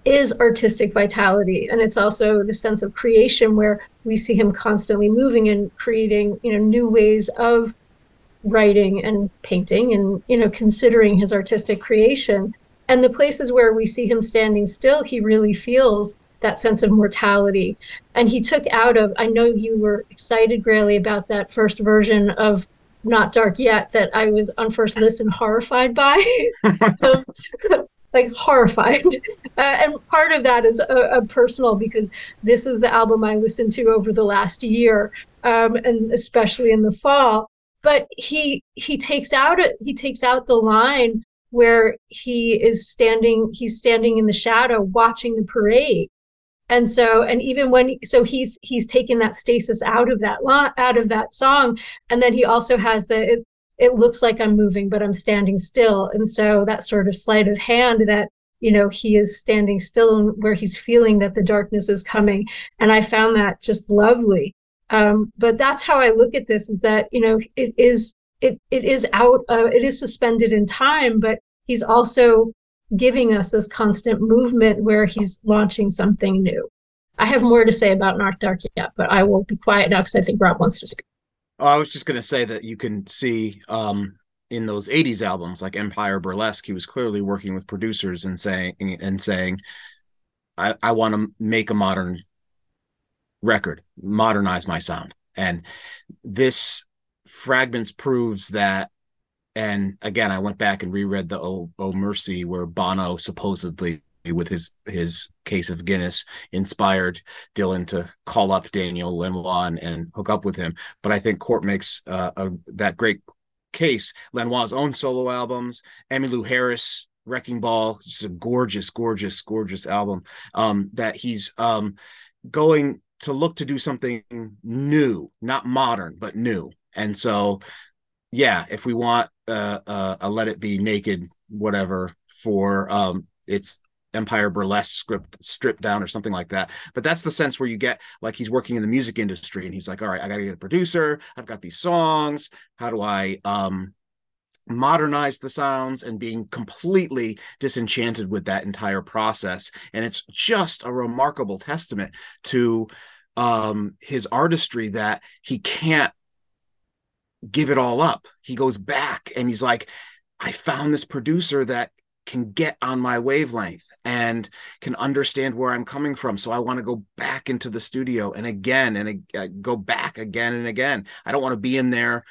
is artistic vitality. And it's also the sense of creation where we see him constantly moving and creating, you know, new ways of writing and painting and, you know, considering his artistic creation. And the places where we see him standing still, he really feels that sense of mortality. And he took out of, I know you were excited, Graley, about that first version of Not Dark Yet that I was on first listen horrified by. like horrified. Uh, and part of that is a, a, personal because this is the album I listened to over the last year, um, and especially in the fall. But he he takes out he takes out the line where he is standing he's standing in the shadow watching the parade and so and even when so he's he's taken that stasis out of that lot out of that song and then he also has the it, looks like i'm moving but i'm standing still and so that sort of sleight of hand that you know he is standing still and where he's feeling that the darkness is coming and i found that just lovely um, but that's how i look at this is that you know it is it it is out uh, it is suspended in time but he's also giving us this constant movement where he's launching something new. I have more to say about Not Dark yet, but I will be quiet now because I think Rob wants to speak. Oh, I was just going to say that you can see um, in those 80s albums like Empire Burlesque, he was clearly working with producers and saying and saying, I, I want to make a modern record, modernize my sound. And this fragments proves that and again, I went back and reread the "Oh, oh Mercy," where Bono supposedly, with his his case of Guinness, inspired Dylan to call up Daniel Lanois and, and hook up with him. But I think Court makes uh, a, that great case. Lanois's own solo albums, Emmylou Harris, Wrecking Ball, just a gorgeous, gorgeous, gorgeous album. Um, that he's um, going to look to do something new, not modern, but new. And so yeah, if we want uh, uh, a Let It Be Naked, whatever, for um, its Empire Burlesque script stripped down or something like that. But that's the sense where you get like he's working in the music industry and he's like, all right, I got to get a producer. I've got these songs. How do I um, modernize the sounds and being completely disenchanted with that entire process? And it's just a remarkable testament to um, his artistry that he can't give it all up. He goes back and he's like, I found this producer that can get on my wavelength and can understand where I'm coming from. So I want to go back into the studio and again and uh, go back again and again. I don't want to be in there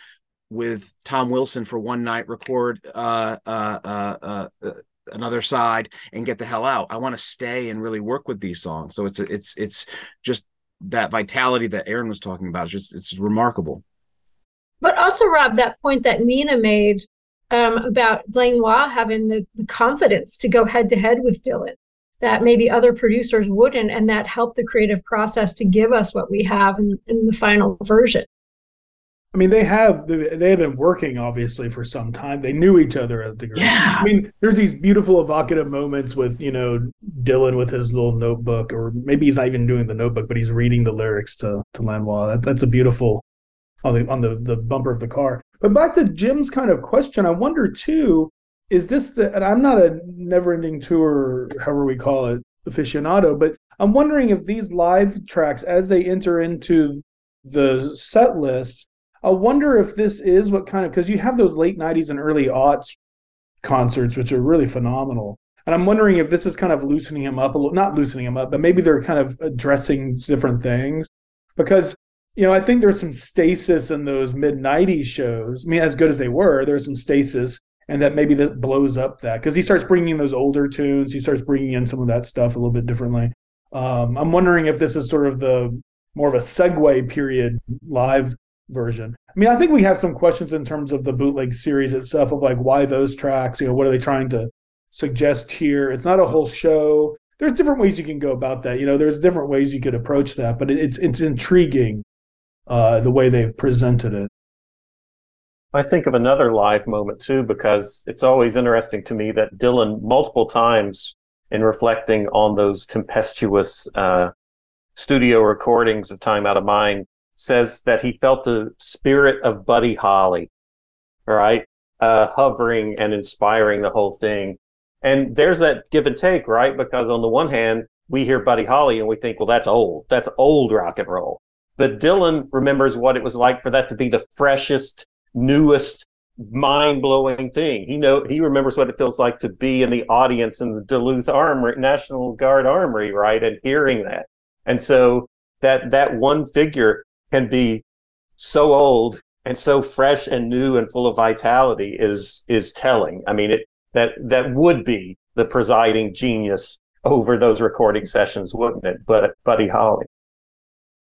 with Tom Wilson for one night, record uh, uh, uh, uh, uh another side, and get the hell out. I want to stay and really work with these songs. So it's it's it's just that vitality that Erin was talking about. It's just it's remarkable. But also, Rob, that point that Nina made um, about Lanois having the, the confidence to go head to head with Dylan that maybe other producers wouldn't, and that helped the creative process to give us what we have in, in the final version. I mean, they have they have been working obviously for some time. They knew each other at the degree. Yeah. I mean, there's these beautiful evocative moments with you know Dylan with his little notebook, or maybe he's not even doing the notebook, but he's reading the lyrics to to Lanois. That, that's a beautiful on the on the, the bumper of the car. But back to Jim's kind of question, I wonder too, is this the and I'm not a never ending tour, however we call it, aficionado, but I'm wondering if these live tracks, as they enter into the set list, I wonder if this is what kind of because you have those late 90s and early aughts concerts, which are really phenomenal. And I'm wondering if this is kind of loosening him up a little, not loosening him up, but maybe they're kind of addressing different things. Because you know, I think there's some stasis in those mid 90s shows. I mean, as good as they were, there's some stasis, and that maybe that blows up that because he starts bringing in those older tunes. He starts bringing in some of that stuff a little bit differently. Um, I'm wondering if this is sort of the more of a segue period live version. I mean, I think we have some questions in terms of the bootleg series itself of like why those tracks, you know, what are they trying to suggest here? It's not a whole show. There's different ways you can go about that. You know, there's different ways you could approach that, but it's it's intriguing uh, the way they've presented it. I think of another live moment too, because it's always interesting to me that Dylan, multiple times in reflecting on those tempestuous uh, studio recordings of Time Out of Mind, says that he felt the spirit of Buddy Holly, right? Uh, hovering and inspiring the whole thing. And there's that give and take, right? Because on the one hand, we hear Buddy Holly and we think, well, that's old. That's old rock and roll. But Dylan remembers what it was like for that to be the freshest, newest, mind-blowing thing. He know he remembers what it feels like to be in the audience in the Duluth Armory, National Guard Armory, right, and hearing that. And so that that one figure can be so old and so fresh and new and full of vitality is is telling. I mean, it that that would be the presiding genius over those recording sessions, wouldn't it? But Buddy Holly.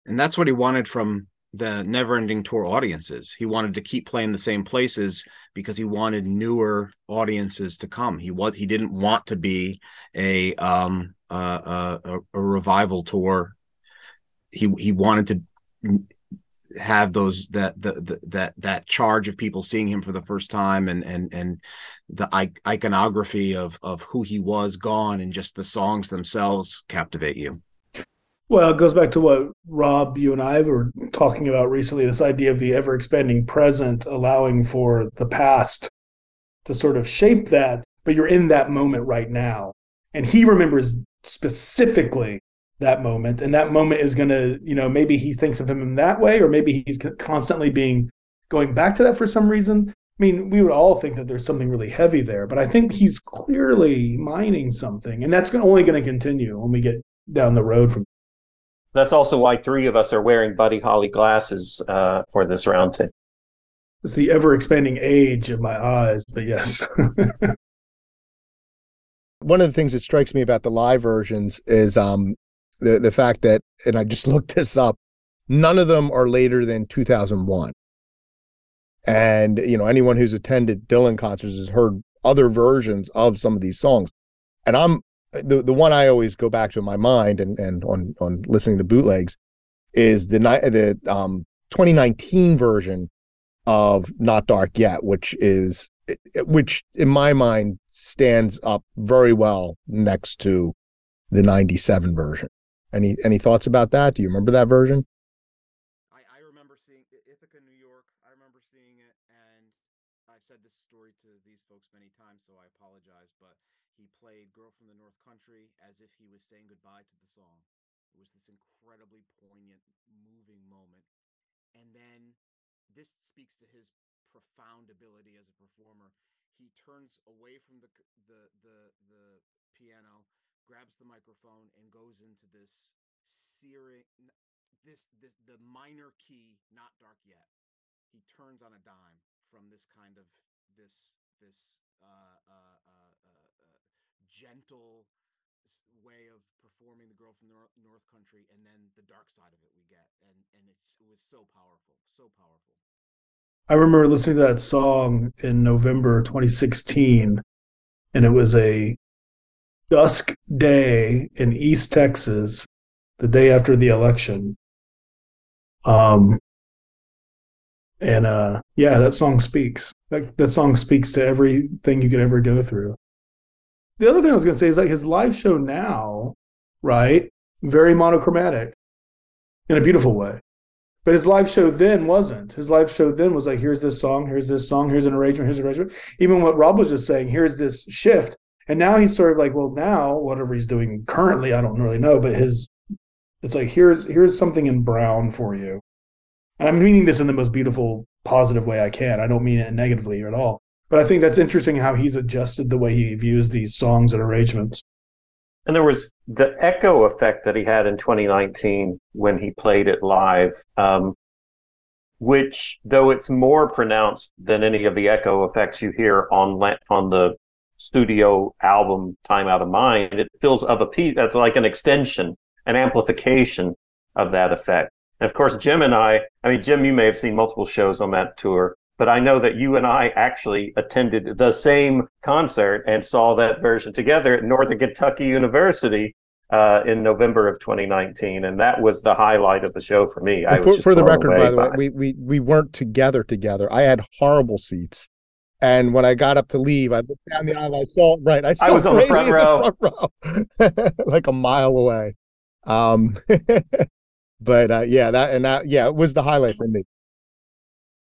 And that's what he wanted from the never ending tour audiences. He wanted to keep playing the same places because he wanted newer audiences to come. He was he didn't want to be a um uh, a, a revival tour. He he wanted to have those that the, the, that that charge of people seeing him for the first time and and and the iconography of of who he was gone and just the songs themselves captivate you well it goes back to what rob you and i were talking about recently this idea of the ever expanding present allowing for the past to sort of shape that but you're in that moment right now. And he remembers specifically that moment and that moment is going to you know maybe he thinks of him in that way or maybe he's constantly being going back to that for some reason. I mean we would all think that there's something really heavy there but i think he's clearly mining something and that's only going to continue when we get down the road from that's also why three of us are wearing buddy holly glasses uh, for this round table it's the ever expanding age of my eyes but yes one of the things that strikes me about the live versions is um, the the fact that, and I just looked this up, none of them are later than 2001. And you know, anyone who's attended Dylan concerts has heard other versions of some of these songs. And I'm the the one I always go back to in my mind and and on on listening to bootlegs is the the um 2019 version of Not Dark Yet, which is which in my mind stands up very well next to the 97 version. Any any thoughts about that? Do you remember that version? I, I remember seeing Ithaca, New York. I remember seeing it, and I've said this story to these folks many times, so I apologize. But he played "Girl from the North Country" as if he was saying goodbye to the song. It was this incredibly poignant, moving moment, and then this speaks to his profound ability as a performer. He turns away from the the the, the piano grabs the microphone and goes into this searing this this the minor key not dark yet. He turns on a dime from this kind of this this uh, uh, uh, uh, uh gentle way of performing the girl from the north country and then the dark side of it we get and and it's it was so powerful so powerful i remember listening to that song in november 2016 and it was a dusk day in East Texas, the day after the election. Um, and uh, yeah, that song speaks. That that song speaks to everything you could ever go through. The other thing I was to say is like his live show now, right? Very monochromatic in a beautiful way. But his live show then wasn't. His live show then was like, here's this song, here's this song, here's an arrangement, here's an arrangement. Even what Rob was just saying, here's this shift. And now he's sort of like, well, now whatever he's doing currently, I don't really know, but his it's like here's here's something in brown for you. And I'm meaning this in the most beautiful, positive way I can. I don't mean it negatively at all. But I think that's interesting how he's adjusted the way he views these songs and arrangements. And there was the echo effect that he had in 2019 when he played it live, um, which, though it's more pronounced than any of the echo effects you hear on on the studio album time out of mind it feels of a piece that's like an extension an amplification of that effect. And of course jim and i i mean jim you may have seen multiple shows on that tour but i know that you and i actually attended the same concert and saw that version together at northern kentucky university uh, in November of 2019, and that was the highlight of the show for me. Well, for, for the record, by the way, we, we we weren't together together. I had horrible seats, and when I got up to leave, I looked down the aisle. I saw right. I, saw I was on the front row, the front row like a mile away. Um, but uh, yeah, that and that yeah, it was the highlight for me.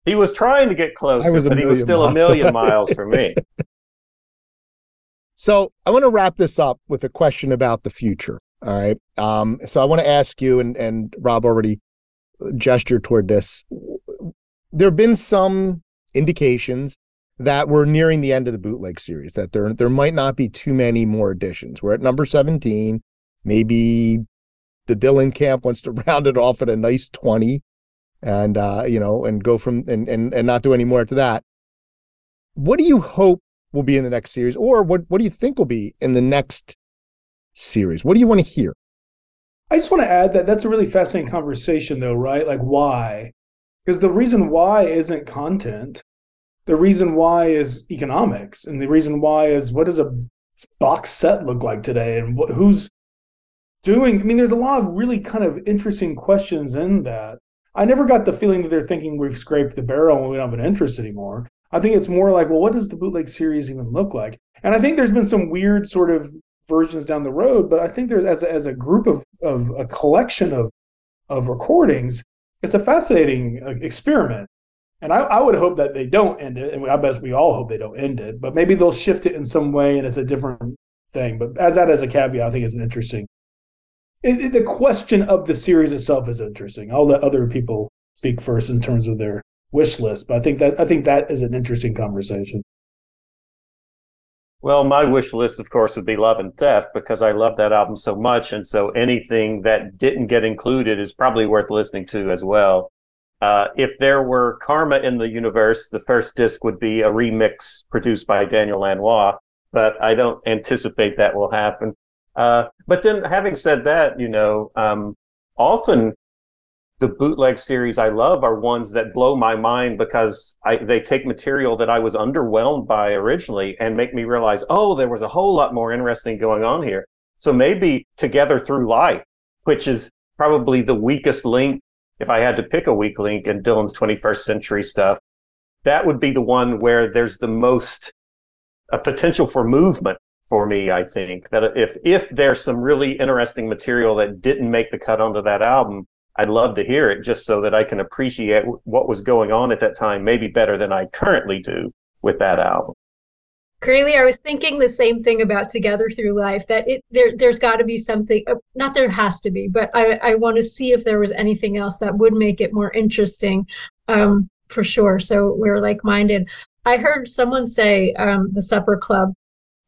He was trying to get closer, was but he was still a million away. miles from me. So I want to wrap this up with a question about the future. All right. Um, so I want to ask you, and and Rob already gestured toward this. There have been some indications that we're nearing the end of the bootleg series. That there there might not be too many more editions. We're at number seventeen. Maybe the Dylan camp wants to round it off at a nice twenty, and uh, you know, and go from and and and not do any more after that. What do you hope will be in the next series, or what what do you think will be in the next series? What do you want to hear? I just want to add that that's a really fascinating conversation, though, right? Like, why? Because the reason why isn't content. The reason why is economics, and the reason why is what does a box set look like today, and what, who's doing. I mean, there's a lot of really kind of interesting questions in that. I never got the feeling that they're thinking we've scraped the barrel and we don't have an interest anymore. I think it's more like, well, what does the bootleg series even look like? And I think there's been some weird sort of versions down the road, but I think there's as a, as a group of of a collection of of recordings, it's a fascinating uh, experiment. And I, I would hope that they don't end it, and I bet we all hope they don't end it. But maybe they'll shift it in some way, and it's a different thing. But as that as a caveat, I think it's an interesting. It, it- the question of the series itself is interesting. I'll let other people speak first in terms of their wish list, but I think that I think that is an interesting conversation. Well, my wish list, of course, would be Love and Theft because I love that album so much. And so anything that didn't get included is probably worth listening to as well. Uh, if there were Karma in the universe, the first disc would be a remix produced by Daniel Lanois, but I don't anticipate that will happen. Uh, but then having said that, you know, um, often the bootleg series I love are ones that blow my mind because I, they take material that I was underwhelmed by originally and make me realize, oh, there was a whole lot more interesting going on here. So maybe Together Through Life, which is probably the weakest link, if I had to pick a weak link in Dylan's 21st century stuff, that would be the one where there's the most a potential for movement for me. I think that if if there's some really interesting material that didn't make the cut onto that album, I'd love to hear it just so that I can appreciate what was going on at that time, maybe better than I currently do with that album. Graley, I was thinking the same thing about Together Through Life. That it there there's got to be something. uh, Not there has to be, but I I want to see if there was anything else that would make it more interesting, um, for sure. So we're like minded. I heard someone say um, the Supper Club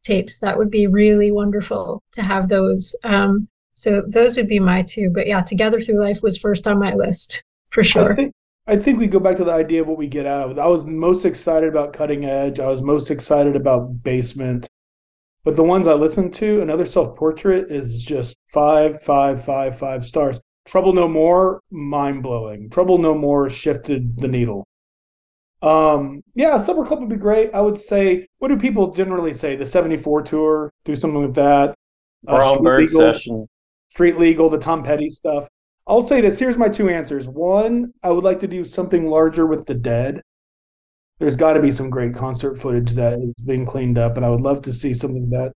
tapes. That would be really wonderful to have those. Um, so those would be my two. But yeah, Together Through Life was first on my list for I sure. think, I think we go back to the idea of what we get out of it. I was most excited about Cutting Edge. I was most excited about Basement. But the ones I listened to, another self portrait is just five, five, five, five stars. Trouble No More, mind blowing. Trouble No More shifted the needle. Um, yeah, Supper Club would be great. I would say, what do people generally say? The 74 tour, do something with that. Uh, Brown Street Bird Legal- session. Street Legal, the Tom Petty stuff. I'll say this. Here's my two answers. One, I would like to do something larger with the dead. There's got to be some great concert footage that is being cleaned up, and I would love to see something of that.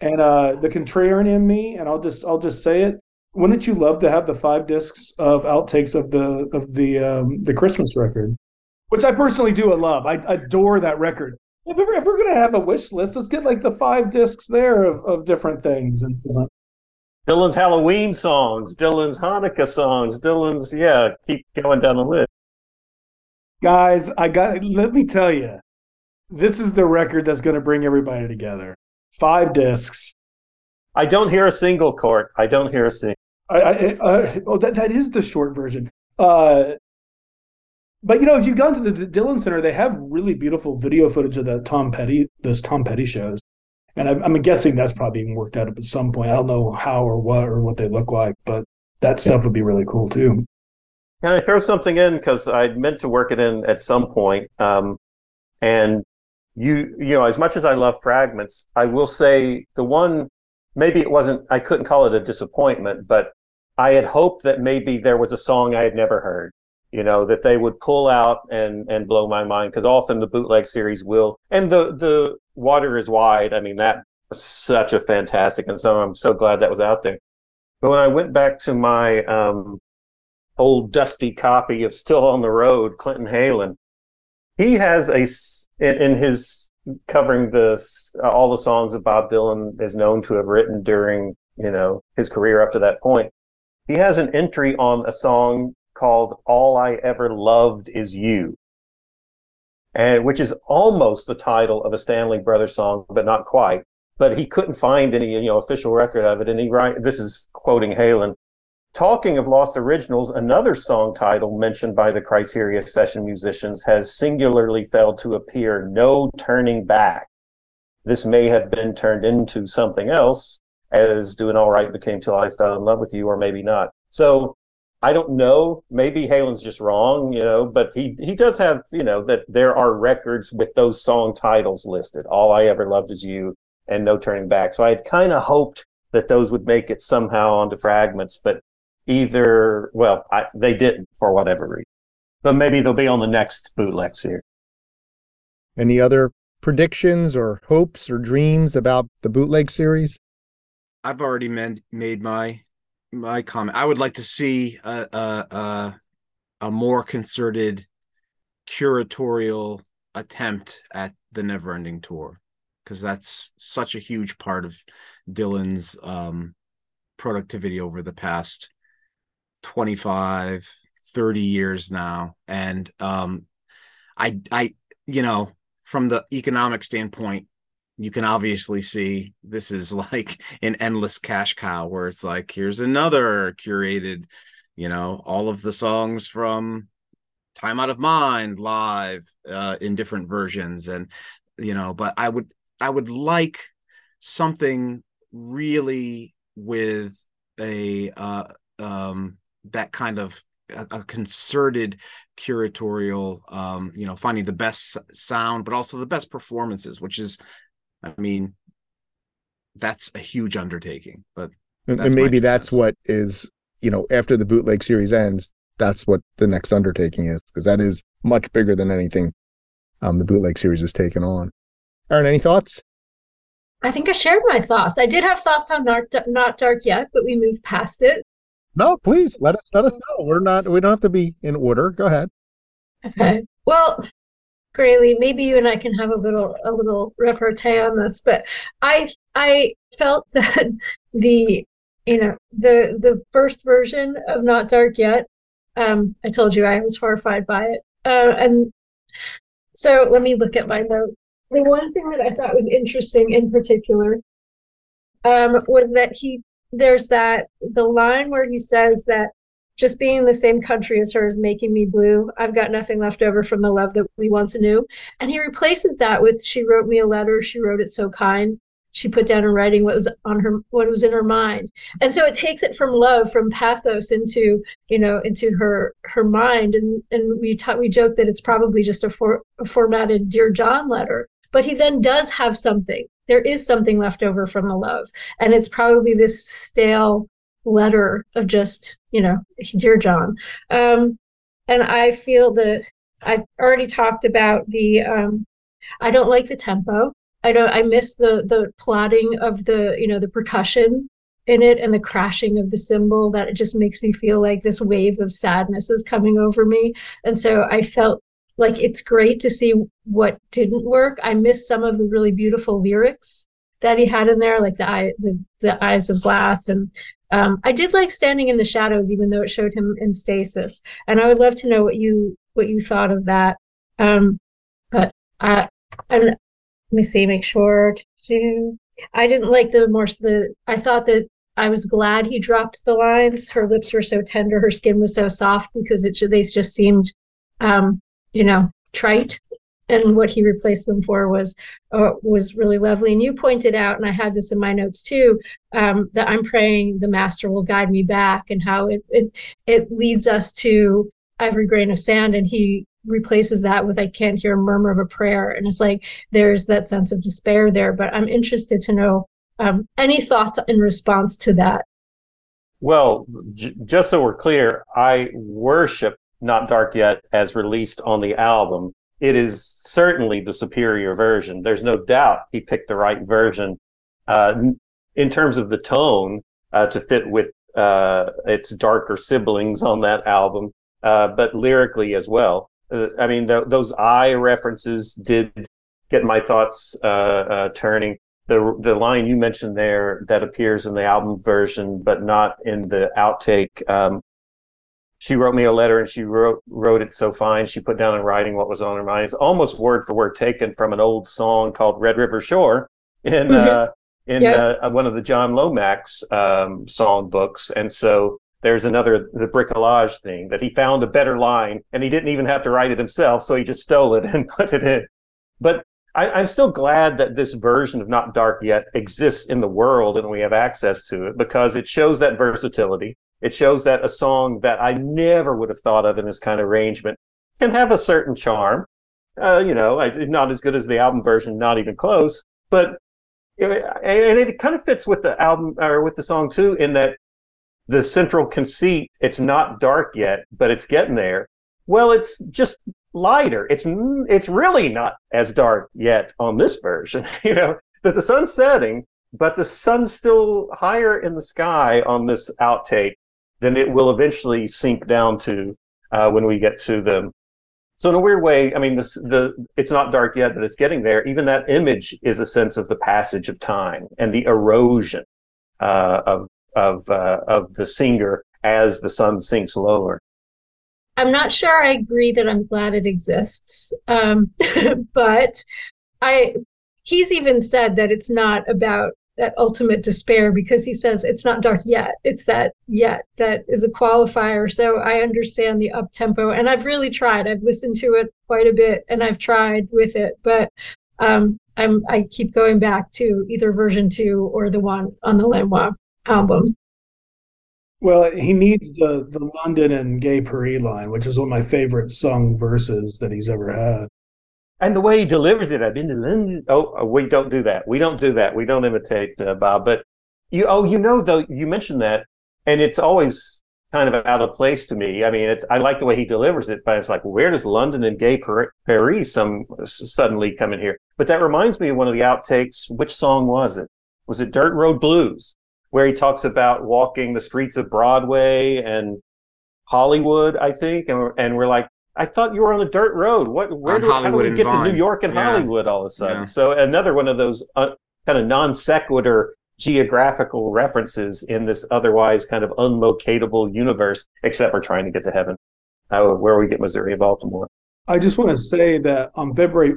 And uh, the contrarian in me, and I'll just I'll just say it. Wouldn't you love to have the five discs of outtakes of the of the um, the Christmas record, which I personally do love. I, adore that record. If we're, if we're gonna have a wish list, let's get like the five discs there of, of different things and Dylan's Halloween songs, Dylan's Hanukkah songs, Dylan's yeah, keep going down the list. guys i got let me tell you this is the record that's going to bring everybody together five discs I don't hear a single court. I don't hear a single. I, I, I oh that, that is the short version uh but you know if you've gone to the, the dylan center they have really beautiful video footage of the tom petty those tom petty shows and I'm, I'm guessing that's probably being worked out at some point i don't know how or what or what they look like but that stuff would be really cool too Can I throw something in because I meant to work it in at some point? Um, and you, you know, as much as I love fragments, I will say the one maybe it wasn't. I couldn't call it a disappointment, but I had hoped that maybe there was a song I had never heard. You know that they would pull out and and blow my mind because often the bootleg series will and the the water is wide. I mean that was such a fantastic and so I'm so glad that was out there. But when I went back to my um, old dusty copy of Still on the Road, Clinton Heylin. He has a in, in his covering the uh, all the songs that Bob Dylan is known to have written during you know his career up to that point. He has an entry on a song called "All I Ever Loved Is You," and which is almost the title of a Stanley Brothers song, but not quite. But he couldn't find any you know official record of it, and he write this is quoting Heylin. Talking of lost originals, another song title mentioned by the Criteria session musicians has singularly failed to appear No Turning Back. This may have been turned into something else, as Doing All Right became Till I Fell in Love with You, or maybe not. So I don't know. Maybe Heylin's just wrong, you know, but he, he does have, you know, that there are records with those song titles listed. All I Ever Loved Is You and No Turning Back. So I had kind of hoped that those would make it somehow onto fragments, but either well I, they didn't for whatever reason but maybe they'll be on the next bootleg series any other predictions or hopes or dreams about the bootleg series i've already made, made my my comment. I would like to see a a, a, a more concerted curatorial attempt at the never ending tour because that's such a huge part of dylan's um productivity over the past 25 30 years now. And um i i you know from the economic standpoint you can obviously see this is like an endless cash cow where it's like here's another curated you know all of the songs from time out of mind live uh, in different versions. And you know but i would i would like something really with a uh um that kind of a, a concerted curatorial um you know finding the best sound but also the best performances which is i mean that's a huge undertaking but and, and maybe that's what is you know after the bootleg series ends that's what the next undertaking is because that is much bigger than anything um the bootleg series has taken on Erin any thoughts I think I shared my thoughts. I did have thoughts on not not dark yet, but we moved past it. No, please let us let us know. We're not we don't have to be in order. Go ahead. Okay. Well, Graley, maybe you and I can have a little a little repartee on this, but I I felt that the you know the the first version of Not Dark Yet. Um, I told you I was horrified by it, uh, and so let me look at my note. The one thing that I thought was interesting in particular um, was that he there's that the line where he says that just being in the same country as her is making me blue. I've got nothing left over from the love that we once knew. And he replaces that with she wrote me a letter, she wrote it so kind. She put down in writing what was on her what was in her mind. And so it takes it from love, from pathos into, you know, into her her mind. And and we ta- we joke that it's probably just a, for, a formatted Dear John letter. But he then does have something there is something left over from the love. And it's probably this stale letter of just, you know, dear John. Um, and I feel that I've already talked about the, um, I don't like the tempo. I don't, I miss the, the plotting of the, you know, the percussion in it and the crashing of the cymbal that it just makes me feel like this wave of sadness is coming over me. And so I felt like it's great to see what didn't work. I missed some of the really beautiful lyrics that he had in there, like the eye, the, the eyes of glass, and um, I did like standing in the shadows, even though it showed him in stasis. And I would love to know what you what you thought of that. Um, but I, and let me see, make sure to. I didn't like the more the. I thought that I was glad he dropped the lines. Her lips were so tender, her skin was so soft because it they just seemed um, you know, trite. And what he replaced them for was uh, was really lovely. And you pointed out, and I had this in my notes too, um, that I'm praying the Master will guide me back, and how it it it leads us to every grain of sand, and he replaces that with I can't hear a murmur of a prayer, and it's like there's that sense of despair there. But I'm interested to know um, any thoughts in response to that. Well, j- just so we're clear, I worship not Dark Yet as released on the album, it is certainly the superior version. There's no doubt he picked the right version uh, in terms of the tone uh, to fit with uh, its darker siblings on that album, uh, but lyrically as well. Uh, I mean, th- those I references did get my thoughts uh, uh, turning. The the line you mentioned there that appears in the album version, but not in the outtake. Um, she wrote me a letter and she wrote wrote it so fine. She put down in writing what was on her mind. It's almost word for word taken from an old song called Red River Shore in uh, in yeah. uh, one of the John Lomax um, song books. And so there's another the bricolage thing that he found a better line and he didn't even have to write it himself, so he just stole it and put it in. But I, am still glad that this version of Not Dark Yet exists in the world and we have access to it because it shows that versatility. It shows that a song that I never would have thought of in this kind of arrangement can have a certain charm. Uh, you know, not as good as the album version, not even close, but and it kind of fits with the album or with the song too, in that the central conceit, it's not dark yet, but it's getting there. Well, it's just lighter. It's it's really not as dark yet on this version. You know that the sun's setting, but the sun's still higher in the sky on this outtake than it will eventually sink down to uh, when we get to them. So in a weird way, I mean, this, the it's not dark yet, but it's getting there. Even that image is a sense of the passage of time and the erosion uh, of of uh, of the singer as the sun sinks lower. I'm not sure I agree that I'm glad it exists, um, but I he's even said that it's not about that ultimate despair because he says it's not dark yet. It's that yet that is a qualifier. So I understand the up tempo, and I've really tried. I've listened to it quite a bit, and I've tried with it, but um, I'm I keep going back to either version two or the one on the Lanois album. Well, he needs the the London and Gay Paris line, which is one of my favorite sung verses that he's ever had. And the way he delivers it, I've been to London. Oh, we don't do that. We don't do that. We don't imitate uh, Bob. But you, oh, you know, though, you mentioned that, and it's always kind of out of place to me. I mean, it's I like the way he delivers it, but it's like, where does London and Gay Paris some suddenly come in here? But that reminds me of one of the outtakes. Which song was it? Was it Dirt Road Blues? where he talks about walking the streets of Broadway and Hollywood, I think, and and we're like, I thought you were on a dirt road. What? Where do, how do we get Vine. to New York and yeah. Hollywood all of a sudden? Yeah. So another one of those uh, kind of non sequitur geographical references in this otherwise kind of unlocatable universe, except for trying to get to heaven, uh, where we get Missouri and Baltimore. I just want to say that on February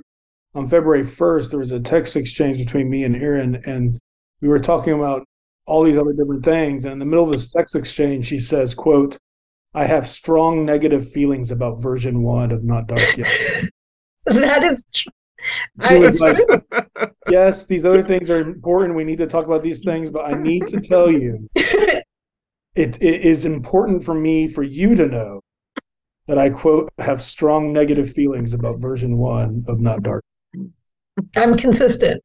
on February first, there was a text exchange between me and Erin, and we were talking about all these other different things. And in the middle of the text exchange, she says, quote, I have strong negative feelings about version one of Not Dark Yet. that is true. Was like, yes, these other things are important. We need to talk about these things, but I need to tell you, it, it is important for me for you to know that I quote have strong negative feelings about version one of Not Dark. I'm consistent.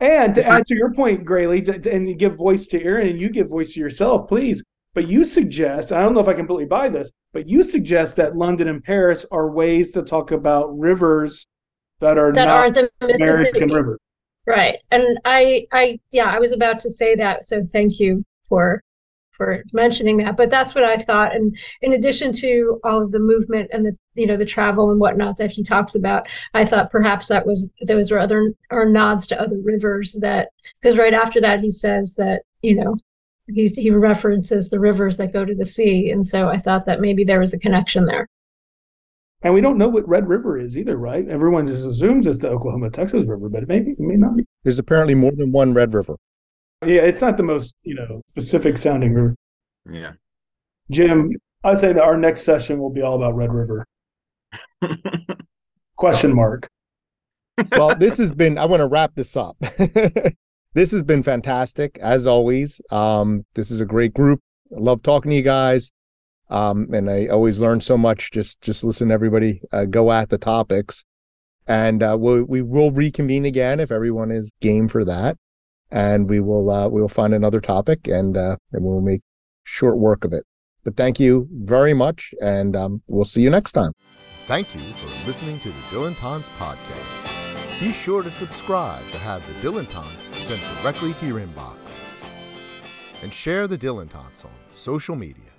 And to add to your point, Graley, to, to, and give voice to Erin and you give voice to yourself, please. But you suggest, I don't know if I completely buy this, but you suggest that London and Paris are ways to talk about rivers that are that not aren't the Mississippi American river. Right. And I I yeah, I was about to say that. So thank you for for mentioning that. But that's what I thought. And in addition to all of the movement and the you know the travel and whatnot that he talks about, I thought perhaps that was those were other or nods to other rivers that because right after that he says that you know he he references the rivers that go to the sea, and so I thought that maybe there was a connection there. And we don't know what Red River is either, right? Everyone just assumes it's the Oklahoma Texas River, but it may it may not be. There's apparently more than one Red River. Yeah, it's not the most you know specific sounding river. Yeah, Jim, I say that our next session will be all about Red River. Question mark. Well, this has been. I want to wrap this up. this has been fantastic as always. Um, this is a great group. I love talking to you guys. Um, and I always learn so much. Just just listen to everybody uh, go at the topics, and uh, we'll, we will reconvene again if everyone is game for that and we will uh, we will find another topic and uh, and we'll make short work of it. But thank you very much, and um, we'll see you next time. Thank you for listening to the Dylantantes podcast. Be sure to subscribe to have the Dylantantes sent directly to your inbox. and share the Tots on social media.